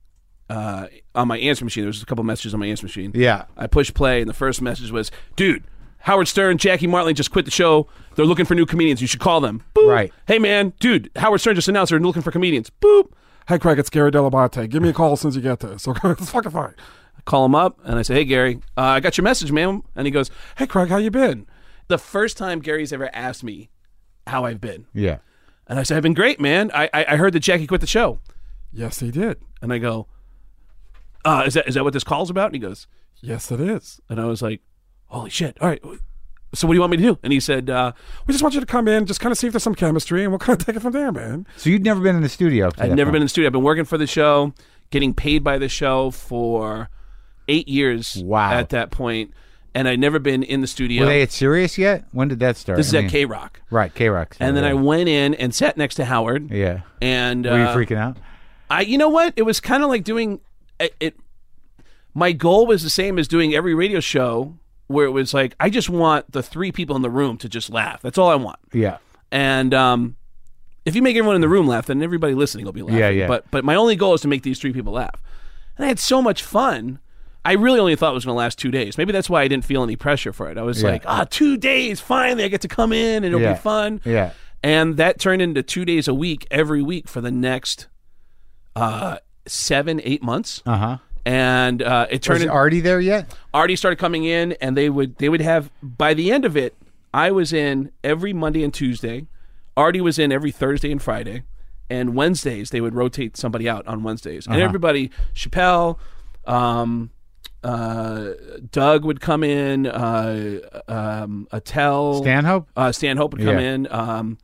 uh, on my answer machine. There was a couple messages on my answer machine. Yeah. I pushed play, and the first message was, "Dude, Howard Stern, Jackie Martling just quit the show. They're looking for new comedians. You should call them." Boop. Right. Hey, man, dude, Howard Stern just announced they're looking for comedians. Boop. Hey, Craig, it's Gary Dell'Abate. Give me a call as soon as you get there. So it's fucking fine. I call him up, and I say, "Hey, Gary, uh, I got your message, man." And he goes, Hey, Craig, how you been? "The first time Gary's ever asked me how I've been," Yeah. and I said, "I've been great, man. I I, I heard that Jackie quit the show." Yes, he did. And I go, uh, "Is that is that what this call's about?" And he goes, Yes, it is. and I was like, "Holy shit! All right." So what do you want me to do? And he said, uh, We just want you to come in, just kind of see if there's some chemistry, and we'll kind of take it from there, man. So you'd never been in the studio? I'd never point? been in the studio. I've been working for the show, getting paid by the show for eight years. Wow. At that point, and I'd never been in the studio. Were they at Sirius yet? When did that start? this is I at mean- K Rock. Right, K Rock. And then I went in and sat next to Howard. Yeah. And Were you uh, freaking out? I, you know what? It was kind of like doing it, it. My goal was the same as doing every radio show, where it was like I just want the three people in the room to just laugh. That's all I want. Yeah. And um, if you make everyone in the room laugh, then everybody listening will be laughing. Yeah, yeah. But but my only goal is to make these three people laugh. And I had so much fun. I really only thought it was going to last two days. Maybe that's why I didn't feel any pressure for it. I was Yeah. like, ah, two days. Finally, I get to come in and it'll Yeah. be fun. Yeah. And that turned into two days a week every week for the next uh, seven, eight months. Uh huh. And uh, it turned Was in, Artie there yet? Artie started coming in, and they would they would have by the end of it, I was in every Monday and Tuesday. Artie was in every Thursday and Friday, and Wednesdays they would rotate somebody out on Wednesdays, and everybody Chappelle, um, uh, Doug would come in, uh, um, Attell, Stanhope? uh, Stanhope would come Yeah. in. Um,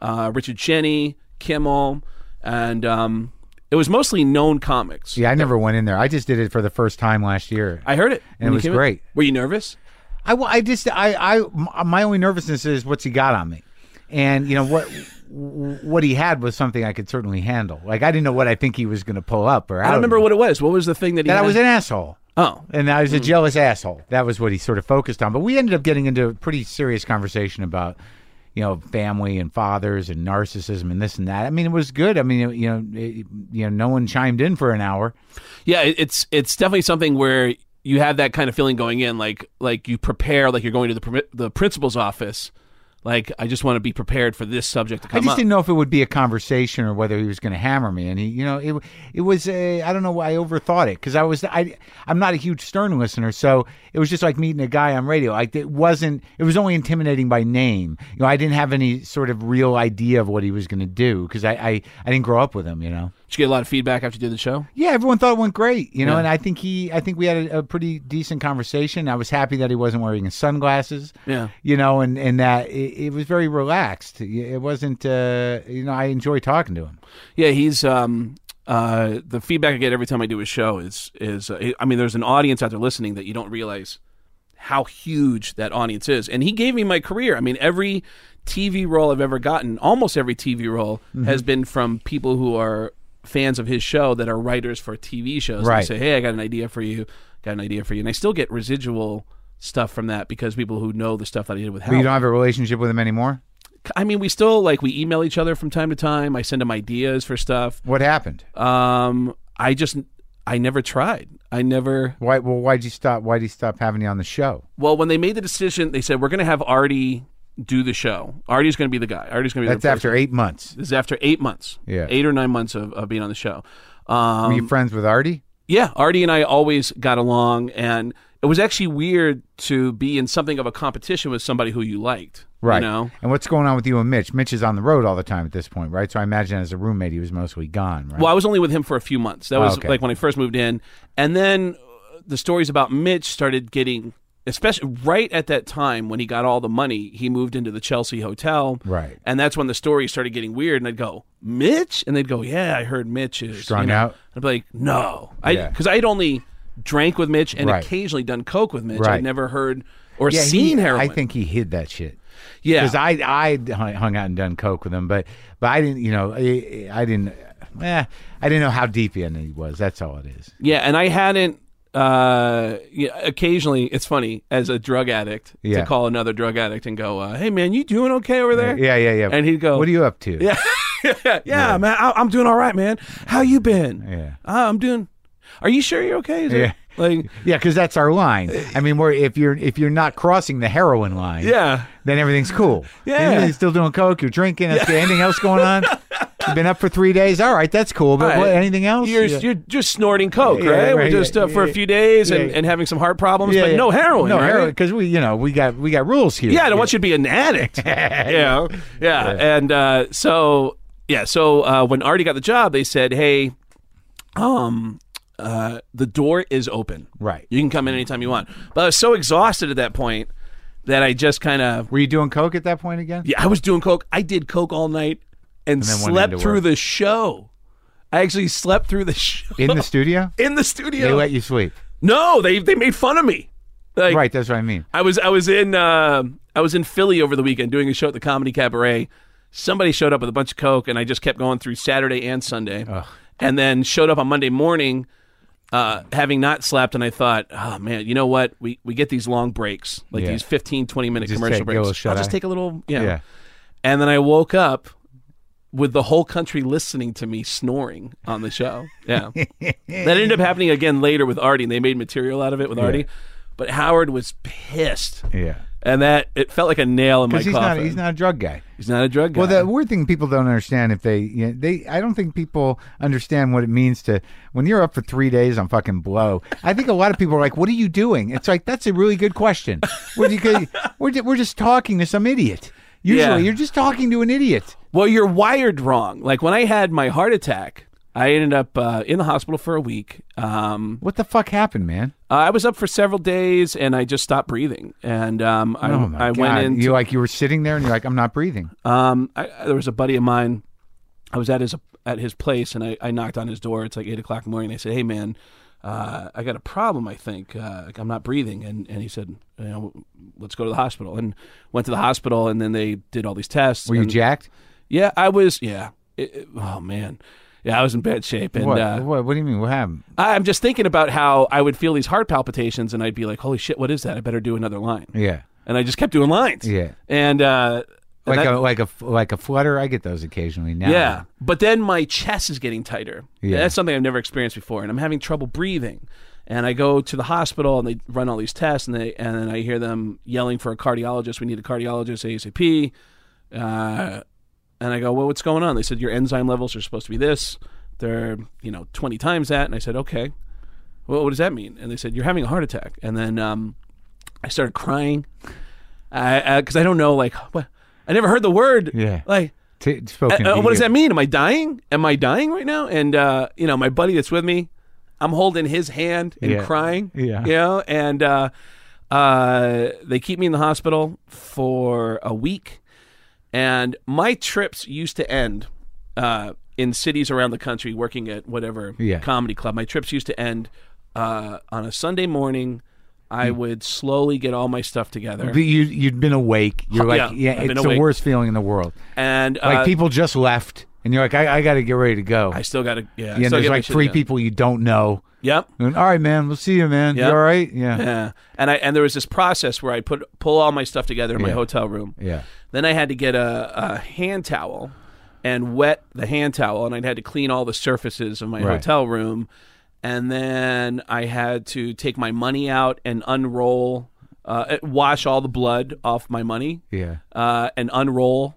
uh, Richard Jeni, Kimmel, and um, it was mostly known comics. Yeah, I never went in there. I just did it for the first time last year. I heard it. And it was came in. great. Were you nervous? I, I just I I my only nervousness is what's he got on me, and you know what what he had was something I could certainly handle. Like I didn't know what I think he was going to pull up or I don't remember what it was. What was the thing that he that I was an asshole. Oh, And I was a hmm. jealous asshole. That was what he sort of focused on. But we ended up getting into a pretty serious conversation about, you know, family and fathers and narcissism and this and that. I mean, it was good. I mean, you know, it, you know, no one chimed in for an hour. yeah. It's it's definitely something where you have that kind of feeling going in, like like you prepare, like you're going to the the principal's office. Like I just want to be prepared for this subject to I just up. didn't know if it would be a conversation or whether he was going to hammer me. And he, you know, it it was a, I don't know why I overthought it because I was I I'm not a huge Stern listener, so it was just like meeting a guy on radio. Like it wasn't. It was only intimidating by name. You know, I didn't have any sort of real idea of what he was going to do because I, I I didn't grow up with him. You know. Did you get a lot of feedback after you did the show? Yeah, everyone thought it went great, you know, Yeah. and I think he, I think we had a, a pretty decent conversation. I was happy that he wasn't wearing his sunglasses, Yeah. you know, and and that it, it was very relaxed. It wasn't, uh, you know, I enjoy talking to him. Yeah, he's um uh the feedback I get every time I do a show is is uh, I mean there's an audience out there listening that you don't realize how huge that audience is. And he gave me my career. I mean every TV role I've ever gotten, almost every TV role Mm-hmm. has been from people who are fans of his show that are writers for TV shows. Right. They say, "Hey, I got an idea for you. Got an idea for you." And I still get residual stuff from that because people who know the stuff that I did with But you don't have a relationship with him anymore. I mean, we still like we email each other from time to time. I send him ideas for stuff. What happened? Um, I just I never tried. I never. Why? Well, why'd you stop? Why'd he stop having you on the show? Well, when they made the decision, they said we're going to have Artie do the show. Artie's going to be the guy. Artie's going to be. That's after eight months. This is after eight months. Yeah. eight or nine months of, of being on the show. Um, Were you friends with Artie? Yeah, Artie and I always got along, and it was actually weird to be in something of a competition with somebody who you liked. Right. You know. And what's going on with you and Mitch? Mitch is on the road all the time at this point, right? So I imagine as a roommate, he was mostly gone, right? Well, I was only with him for a few months. That was okay. like when I first moved in, and then the stories about Mitch started getting, especially right at that time when he got all the money, he moved into the Chelsea hotel, Right. And that's when the stories started getting weird. And I'd go, Mitch, and they'd go, Yeah, I heard Mitch is Strung you know. out? I'd be like, No, I Yeah. because I'd only drank with Mitch and Right. occasionally done coke with Mitch. Right. I'd never heard or yeah, seen he, heroin. I think he hid that shit. yeah, because I I hung hung out and done coke with him, but but I didn't, you know, I, I didn't, eh, I didn't know how deep in he was. That's all it is. Yeah, and I hadn't. Uh, yeah, occasionally it's funny as a drug addict Yeah. to call another drug addict and go, uh, "Hey, man, you doing okay over there?" Yeah, yeah, yeah. And he'd go, "What are you up to?" Yeah, yeah, yeah, man, I, I'm doing all right, man. How you been? Yeah. uh, I'm doing. Are you sure you're okay? Is it- Yeah. like, yeah, because that's our line. I mean, we're if you're if you're not crossing the heroin line, yeah, then everything's cool. Yeah. you're still doing coke. You're drinking. Anything else going on? You've been up for three days. All right, that's cool. But All what, anything else? you're Yeah. you're just snorting coke, Yeah, right? We're right, just uh, for a few days and, and having some heart problems, but no heroin, No right? heroin because we, you know, we got we got rules here. Yeah, I don't want you to be an addict. you know? Yeah. And uh, so yeah, so uh, when Artie got the job, they said, Hey, um uh, the door is open. Right. You can come in anytime you want. But I was so exhausted at that point that I just kind of Were you doing coke at that point again? yeah, I was doing coke. I did coke all night and, went slept through work. the show. I actually slept through the show In the studio, in the studio. they let you sleep. no, they they made fun of me. Like, right, that's what I mean. I was I was in uh, I was in Philly over the weekend doing a show at the Comedy Cabaret. Somebody showed up with a bunch of coke, and I just kept going through Saturday and Sunday, and then showed up on Monday morning, uh, having not slept. And I thought, oh man, you know what? We we get these long breaks, like Yeah. these 15, 20 minute Just commercial take- get a breaks. little I'll just take a little, yeah. Yeah. And then I woke up with the whole country listening to me snoring on the show. Yeah. that ended up happening again later with Artie, and they made material out of it with Artie. But Howard was pissed. Yeah, And that it felt like a nail in my he's coffin. not he's not a drug guy. He's not a drug guy. Well, the weird thing people don't understand if they, you know, they, I don't think people understand what it means to when you're up for three days on fucking blow. I think a lot of people are like, "What are you doing?" It's like that's a really good question. We're, we're, we're just talking to some idiot. Usually, Yeah. you're just talking to an idiot. well, you're wired wrong. Like when I had my heart attack, I ended up uh, in the hospital for a week. Um, What the fuck happened, man? I was up for several days, and I just stopped breathing. And um, I, oh I went in. you like you were sitting there and you're like, I'm not breathing. Um, I, there was a buddy of mine. I was at his at his place, and I, I knocked on his door. It's like eight o'clock in the morning. I said, "Hey, man, uh, I got a problem. I think uh, I'm not breathing." And and he said, "You know, let's go to the hospital." And went to the hospital, and then they did all these tests. Were you and- jacked? Yeah, I was. Yeah. It- it- oh man. Yeah, I was in bad shape, and what? uh, what? What do you mean? What happened? I'm just thinking about how I would feel these heart palpitations, and I'd be like, "Holy shit, what is that? I better do another line." Yeah, And I just kept doing lines. Yeah. And uh, and like that- a like a like a flutter. I get those occasionally now. Yeah, but then my chest is getting tighter. Yeah. that's something I've never experienced before, and I'm having trouble breathing. And I go to the hospital, and they run all these tests, and they and then I hear them yelling for a cardiologist. We need a cardiologist ASAP. Uh, and I go, well, what's going on? They said your enzyme levels are supposed to be this. They're you know 20 times that, and I said, okay. Well, what does that mean? And they said you're having a heart attack. And then um, I started crying because I, don't know like what. I never heard the word. Yeah. Like T- spoken uh, what does that mean? Am I dying? Am I dying right now? And uh, you know, my buddy that's with me, I'm holding his hand and Yeah. crying. Yeah. You know, and uh, uh, they keep me in the hospital for a week. And my trips used to end uh, in cities around the country, working at whatever Yeah. comedy club. My trips used to end uh, on a Sunday morning. Hmm. I would slowly get all my stuff together, you you'd been awake. You're like, Yeah, yeah, it's the awake. worst feeling in the world. and uh, Like people just left, and you're like, I, I got to get ready to go. I still got to yeah. Yeah, and there's like three people you don't know. Yep. And, all right, man. We'll see you, man. Yeah. You all right? Yeah. Yeah, and I and there was this process where I put pull all my stuff together in my Yeah. hotel room. Yeah. Then I had to get a, a hand towel and wet the hand towel, and I had to clean all the surfaces of my Right. hotel room. And then I had to take my money out and unroll, uh, wash all the blood off my money, Yeah. uh, and unroll,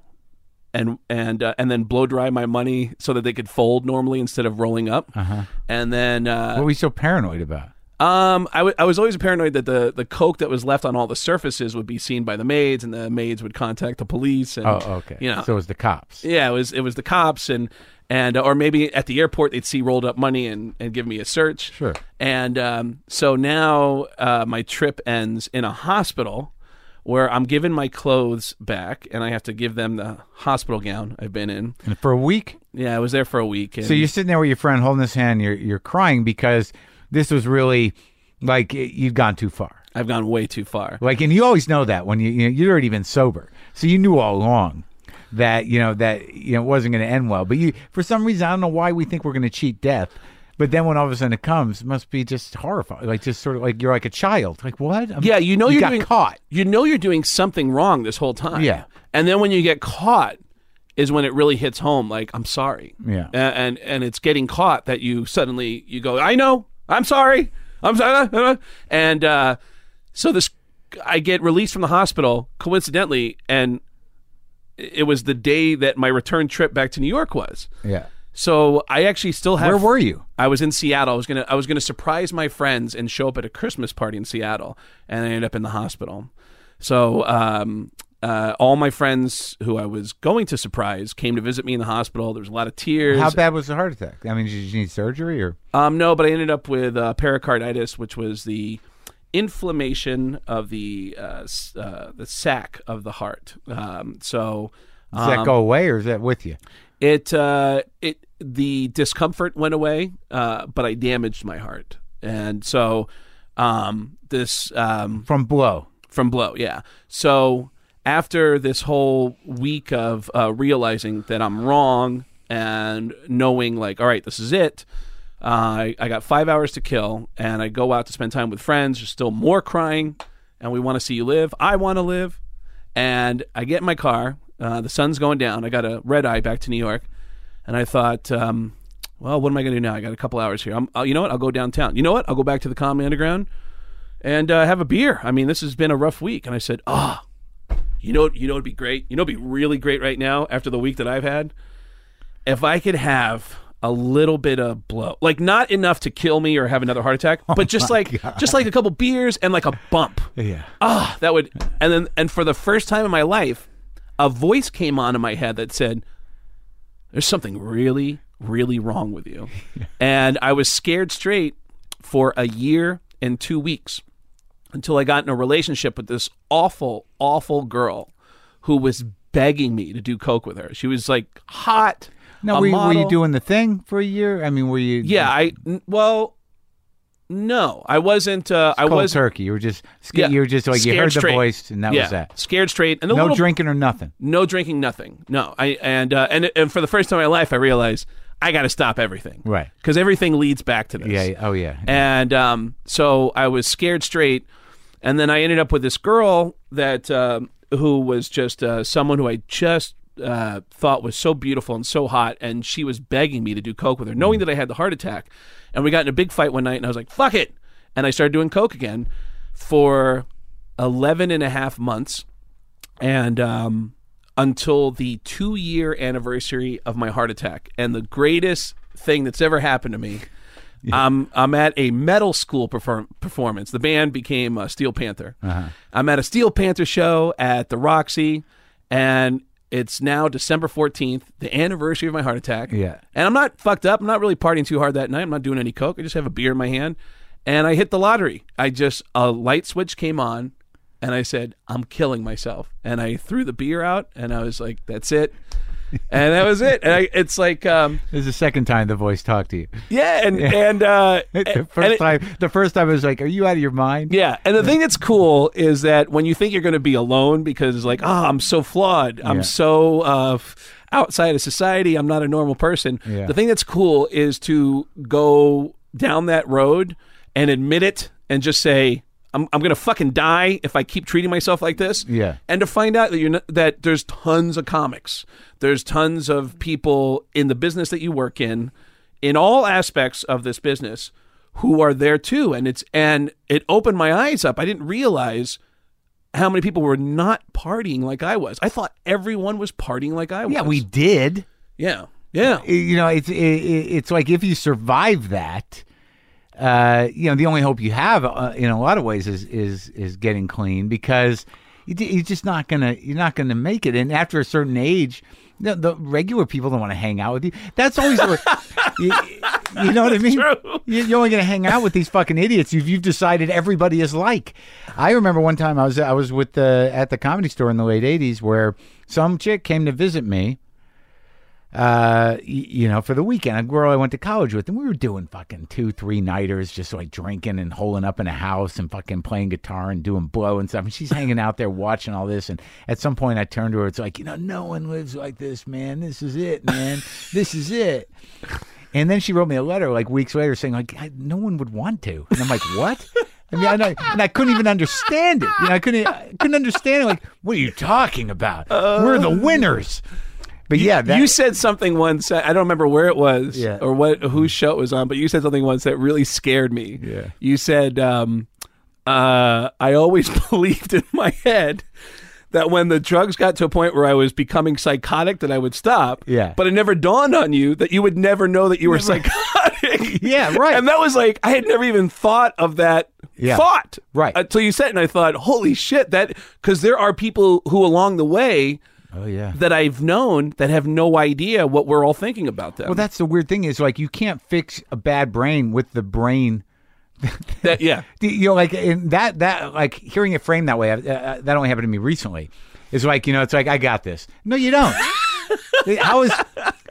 and and uh, and then blow dry my money so that they could fold normally instead of rolling up. Uh-huh. And then uh, What were you so paranoid about? um, I, w- I was always paranoid that the, the coke that was left on all the surfaces would be seen by the maids, and the maids would contact the police. And, Oh, okay. You know, So it was the cops. yeah, it was it was the cops, and and or maybe at the airport they'd see rolled up money and, and give me a search. Sure. And um, so now uh, my trip ends in a hospital where I'm given my clothes back, and I have to give them the hospital gown I've been in. And for a week? Yeah, I was there for a week. And So you're sitting there with your friend holding his hand, you're you're crying because this was really like you'd gone too far. I've gone way too far. Like, and you always know that when you, you know, you'd already been sober, so you knew all along that you know that you know it wasn't going to end well. But you, for some reason, I don't know why we think we're going to cheat death. But then when all of a sudden it comes, it must be just horrifying. Like just sort of like you're like a child. Like what? I'm- Yeah, you know you you're got doing, caught. You know you're doing something wrong this whole time. Yeah. and then when you get caught, is when it really hits home. Like I'm sorry. Yeah. A- and and it's getting caught that you suddenly you go. I know. I'm sorry. I'm sorry. And uh, so this, I get released from the hospital coincidentally, and it was the day that my return trip back to New York was. Yeah. So I actually still have. Where were you? I was in Seattle. I was gonna I was gonna surprise my friends and show up at a Christmas party in Seattle, and I ended up in the hospital. So um, uh, all my friends who I was going to surprise came to visit me in the hospital. There was a lot of tears. How bad was the heart attack? I mean, did you need surgery or? Um, no, but I ended up with uh, pericarditis, which was the inflammation of the uh, uh, the sac of the heart. Um, so Does that go away or is that with you? it uh, it the discomfort went away, uh, but I damaged my heart, and so um, this um, From blow. from blow, yeah. So after this whole week of uh, realizing that I'm wrong and knowing like, all right, this is it. Uh, I, I got five hours to kill, and I go out to spend time with friends. There's still more crying, and we want to see you live. I want to live, and I get in my car. Uh, the sun's going down. I got a red eye back to New York, and I thought, um, well, what am I going to do now? I got a couple hours here. I'm, uh, you know what? I'll go downtown. You know what? I'll go back to the Comedy Underground and uh, have a beer. I mean, this has been a rough week. And I said, oh, you know, you know, it'd be great. You know, it'd be really great right now after the week that I've had. If I could have a little bit of blow, like not enough to kill me or have another heart attack, but just like, just like a couple beers and like a bump. Yeah. Ah, that would, and then, and for the first time in my life, a voice came on in my head that said, "There's something really, really wrong with you?" and I was scared straight for a year and two weeks until I got in a relationship with this awful, awful girl who was begging me to do coke with her. She was like hot. No, a were, you- were you doing the thing for a year? I mean, were you? Yeah, I well, no, I wasn't. Uh, I was turkey. You were just, sca- Yeah. you were just like you heard the voice, and that yeah, was that. Scared straight, and No little drinking or nothing. no drinking, nothing. No, I and uh, and and for the first time in my life, I realized I got to stop everything. Right. Because everything leads back to this. Yeah. yeah, Oh yeah. And um, so I was scared straight, and then I ended up with this girl that um, who was just uh, someone who I just uh, thought was so beautiful and so hot, and she was begging me to do coke with her, knowing that I had the heart attack. And we got in a big fight one night, and I was like, "Fuck it," and I started doing coke again for 11 and a half months, and um, until the two year anniversary of my heart attack. And the greatest thing that's ever happened to me. I'm I'm at a Metal Skool perform- performance. The band became uh, Steel Panther. I'm at a Steel Panther show at the Roxy, and it's now December 14th, the anniversary of my heart attack. Yeah. and I'm not fucked up. I'm not really partying too hard that night. I'm not doing any coke. I just have a beer in my hand, and I hit the lottery. I just a light switch came on, and I said, "I'm killing myself," and I threw the beer out, and I was like, "That's it." And that was it. And I, it's like, um, This is the second time the voice talked to you. yeah, and and uh, The and first it- time, the first time I was like, "Are you out of your mind?" Yeah, and the thing that's cool is that when you think you're going to be alone because it's like, oh, I'm so flawed, I'm Yeah. so uh, outside of society, I'm not a normal person. Yeah. The thing that's cool is to go down that road and admit it and just say, I'm, I'm going to fucking die if I keep treating myself like this. Yeah. And to find out that you're not, that there's tons of comics, there's tons of people in the business that you work in, in all aspects of this business, who are there too. And it's and it opened my eyes up. I didn't realize how many people were not partying like I was. I thought everyone was partying like I was. Yeah, we did. yeah yeah you know, it's it, it- it's like if you survive that, uh, you know, the only hope you have uh, in a lot of ways is is is getting clean because you, you're just not gonna you're not gonna make it. And after a certain age, the, the regular people don't want to hang out with you. That's always what, you, you know what I mean. You- You're only gonna hang out with these fucking idiots you've, you've decided everybody is like. I remember one time I was I was with the at the comedy store in the late '80s where some chick came to visit me uh, you know, for the weekend. A girl I went to college with, and we were doing fucking two, three nighters, just like drinking and holing up in a house and fucking playing guitar and doing blow and stuff. And she's hanging out there watching all this. And at some point, I turned to her. It's like, you know, no one lives like this, man. This is it, man. this is it. And then she wrote me a letter like weeks later saying like, no one would want to. And I'm like, what? I mean, I, and I couldn't even understand it. You know, I couldn't, I couldn't understand it. Like, what are you talking about? We're the winners. But yeah, that, you said something once. I don't remember where it was Yeah. or what whose show it was on, but you said something once that really scared me. Yeah. You said, um, uh, "I always believed in my head that when the drugs got to a point where I was becoming psychotic, that I would stop. Yeah. But it never dawned on you that you would never know that you were psychotic. Yeah, right. And that was like I had never even thought of that Yeah. thought. Right. Until you said, it, and I thought, holy shit, that because there are people who along the way oh yeah. that I've known that have no idea what we're all thinking about them. Well, that's the weird thing is like you can't fix a bad brain with the brain. That- yeah. You know, like in that that like hearing it framed that way. Uh, uh, that only happened to me recently. It's like you know, it's like I got this. No, you don't. how is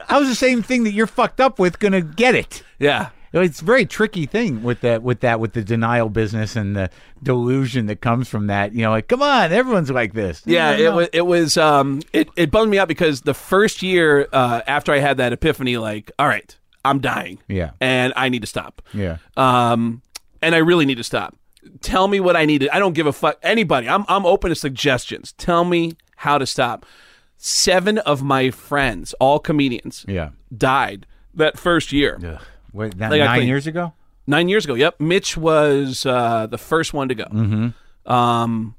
how is the same thing that you're fucked up with gonna get it? Yeah. It's a very tricky thing with that, with that, with the denial business and the delusion that comes from that. You know, like, come on, everyone's like this. Yeah, it was. It was. Um, it it bummed me out because the first year uh, after I had that epiphany, like, all right, I'm dying. Yeah. and I need to stop. Yeah. Um, and I really need to stop. Tell me what I need to. I don't give a fuck. Anybody. I'm I'm open to suggestions. Tell me how to stop. Seven of my friends, all comedians, Yeah. died that first year. Ugh. Wait, that They got nine clean. years ago? Nine years ago. Yep. Mitch was uh, the first one to go. Mm-hmm. Um,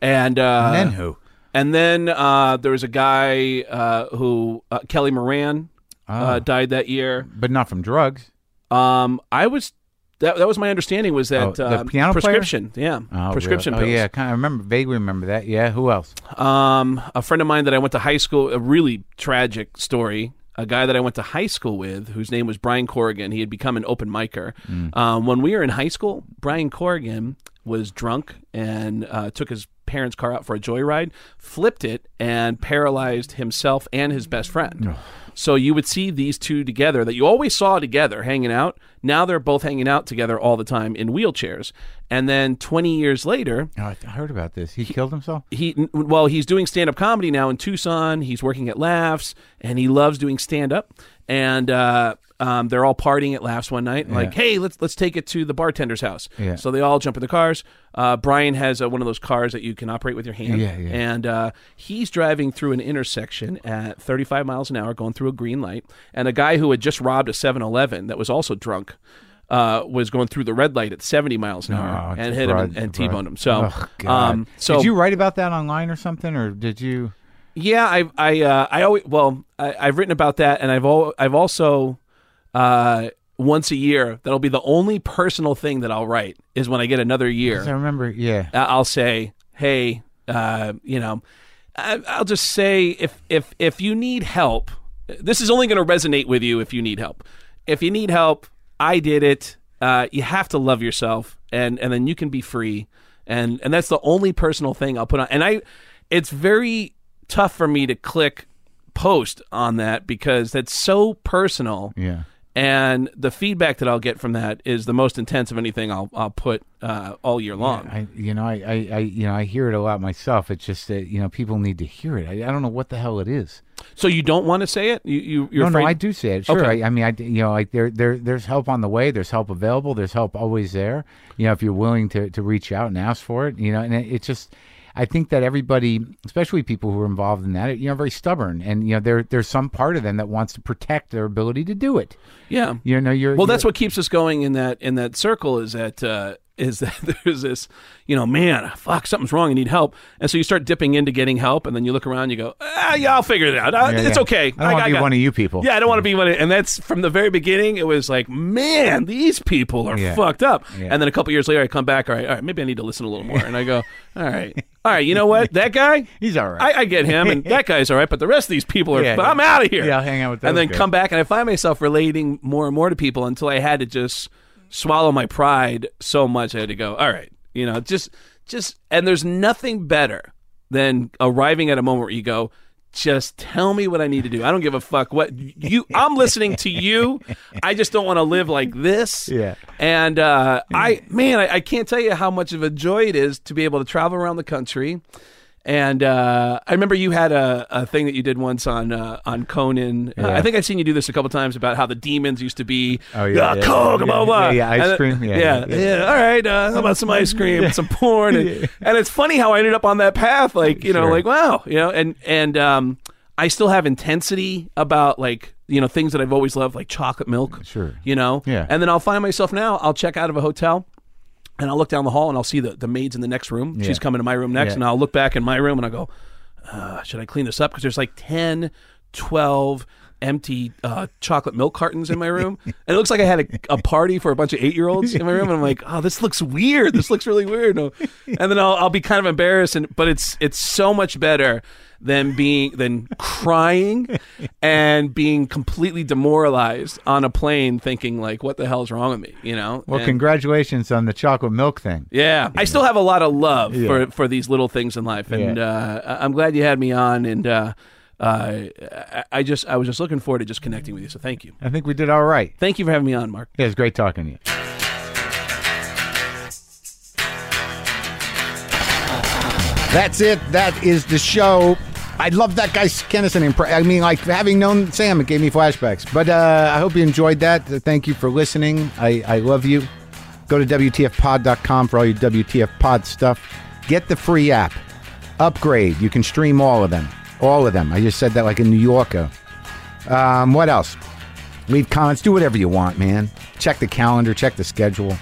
and uh, And then who? And then uh, there was a guy uh, who uh, Kelly Moran uh, died that year. But not from drugs. Um, I was that that was my understanding was that Oh, the uh, piano player? prescription, yeah, Oh, prescription really? pills. Oh, yeah, kind of remember, vaguely remember that. Yeah, who else? Um, a friend of mine that I went to high school, a really tragic story. A guy that I went to high school with, whose name was Brian Corrigan. He had become an open micer. Mm. Um, when we were in high school, Brian Corrigan was drunk and uh, took his parents' car out for a joyride, flipped it, and paralyzed himself and his best friend. So you would see these two together that you always saw together hanging out. Now they're both hanging out together all the time in wheelchairs. And then 20 years later, Oh, I heard about this. He, killed himself. he well he's doing stand up comedy now in Tucson. He's working at Laffs and he loves doing stand up. And uh, um, they're all partying at Laffs one night. Like, hey, let's let's take it to the bartender's house. Yeah. So they all jump in the cars. Uh, Brian has uh, one of those cars that you can operate with your hand. Yeah, yeah. And uh, he's driving through an intersection at 35 miles an hour, going through a green light. And a guy who had just robbed a 7-Eleven that was also drunk. Uh, was going through the red light at 70 miles an hour Oh, and hit him and, and. T-boned him. So, Oh, God. um, so did you write about that online or something, or did you? Yeah, I I uh, I always well I, I've written about that, and I've al- I've also uh, once a year that'll be the only personal thing that I'll write is when I get another year. I remember. Yeah. I- I'll say, hey, uh, you know, I, I'll just say if if if you need help, this is only going to resonate with you if you need help. If you need help, I did it. Uh, you have to love yourself, and and then you can be free, and and that's the only personal thing I'll put on. And I, it's very tough for me to click post on that because that's so personal Yeah. and the feedback that I'll get from that is the most intense of anything I'll I'll put uh, all year long. I, you know, I, I, I, you know, I hear it a lot myself. It's just that you know people need to hear it. I, I don't know what the hell it is. So you don't want to say it? You you you're no, afraid? no, I do say it. Sure. Okay. I, I mean, I, you know, like there, there, there's help on the way. There's help available. There's help always there. You know, if you're willing to to reach out and ask for it. You know, and it, it's just. I think that everybody, especially people who are involved in that, you know, very stubborn, and you know, there there's some part of them that wants to protect their ability to do it. Yeah. You know, you're Well, that's you're- what keeps us going in that in that circle is that uh, is that there's this, you know, man, fuck, something's wrong. I need help, and so you start dipping into getting help, and then you look around, you go, ah, yeah, I'll figure it out. Uh, Yeah, it's yeah. okay. I don't want to be got- one of you people. Yeah, I don't want to be one of, and that's from the very beginning. It was like, man, these people are Yeah. fucked up. And then a couple years later, I come back. All right, all right, maybe I need to listen a little more. And I go, all right, all right, you know what? That guy, He's all right. I, I get him, and that guy's all right. But the rest of these people are, Yeah, I'm out of here. Yeah, I'll hang out with that guy. And then guys. come back, and I find myself relating more and more to people until I had to just swallow my pride so much. I had to go, all right, you know, just, just, and there's nothing better than arriving at a moment where you go, just tell me what I need to do. I don't give a fuck what you. I'm listening to you. I just don't want to live like this. Yeah. And uh, I, man, I, I can't tell you how much of a joy it is to be able to travel around the country. And uh, I remember you had a, a thing that you did once on uh, on Conan. Uh, I think I've seen you do this a couple times about how the demons used to be. Oh, yeah, uh, yeah, Coke, yeah, blah yeah, blah. yeah, ice And, uh, cream, yeah, yeah, yeah, yeah. All right, uh, how about some ice cream, some porn, and, and it's funny how I ended up on that path. Like you know, Sure. like wow, you know, and and um, I still have intensity about like you know things that I've always loved, like chocolate milk. Sure. You know. Yeah. And then I'll find myself now. I'll check out of a hotel. And I'll look down the hall and I'll see the, the maids in the next room. She's coming to my room next. Yeah. And I'll look back in my room and I'll go, uh, should I clean this up? Because there's like 10, 12 empty uh, chocolate milk cartons in my room. and it looks like I had a, a party for a bunch of eight year olds in my room. And I'm like, oh, this looks weird. This looks really weird. And then I'll, I'll be kind of embarrassed. And, but it's it's so much better than being than crying and being completely demoralized on a plane thinking like what the hell is wrong with me you know Well, And- congratulations on the chocolate milk thing. yeah, I still have a lot of love Yeah. for for these little things in life, and Yeah. uh, I'm glad you had me on. And uh, uh, I- I just I was just looking forward to just connecting with you. So thank you, I think we did all right. thank you for having me on, Marc. Yeah, it's great talking to you. That's it. That is the show. I love that guy Kinison. Impre- I mean, like having known Sam, it gave me flashbacks. But uh, I hope you enjoyed that. Uh, Thank you for listening. I, I love you. Go to WTFpod.com for all your WTF pod stuff. Get the free app. Upgrade. You can stream all of them. All of them. I just said that like a New Yorker. Um, what else? Leave comments. Do whatever you want, man. Check the calendar. Check the schedule.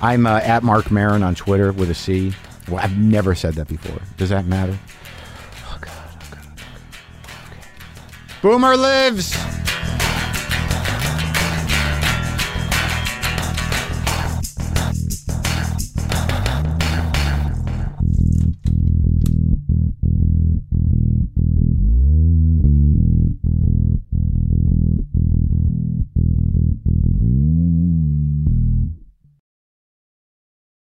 I'm uh, at Marc Maron on Twitter with a C. Well, I've never said that before. Does that matter? Oh, God. Oh, God. Okay. Boomer lives.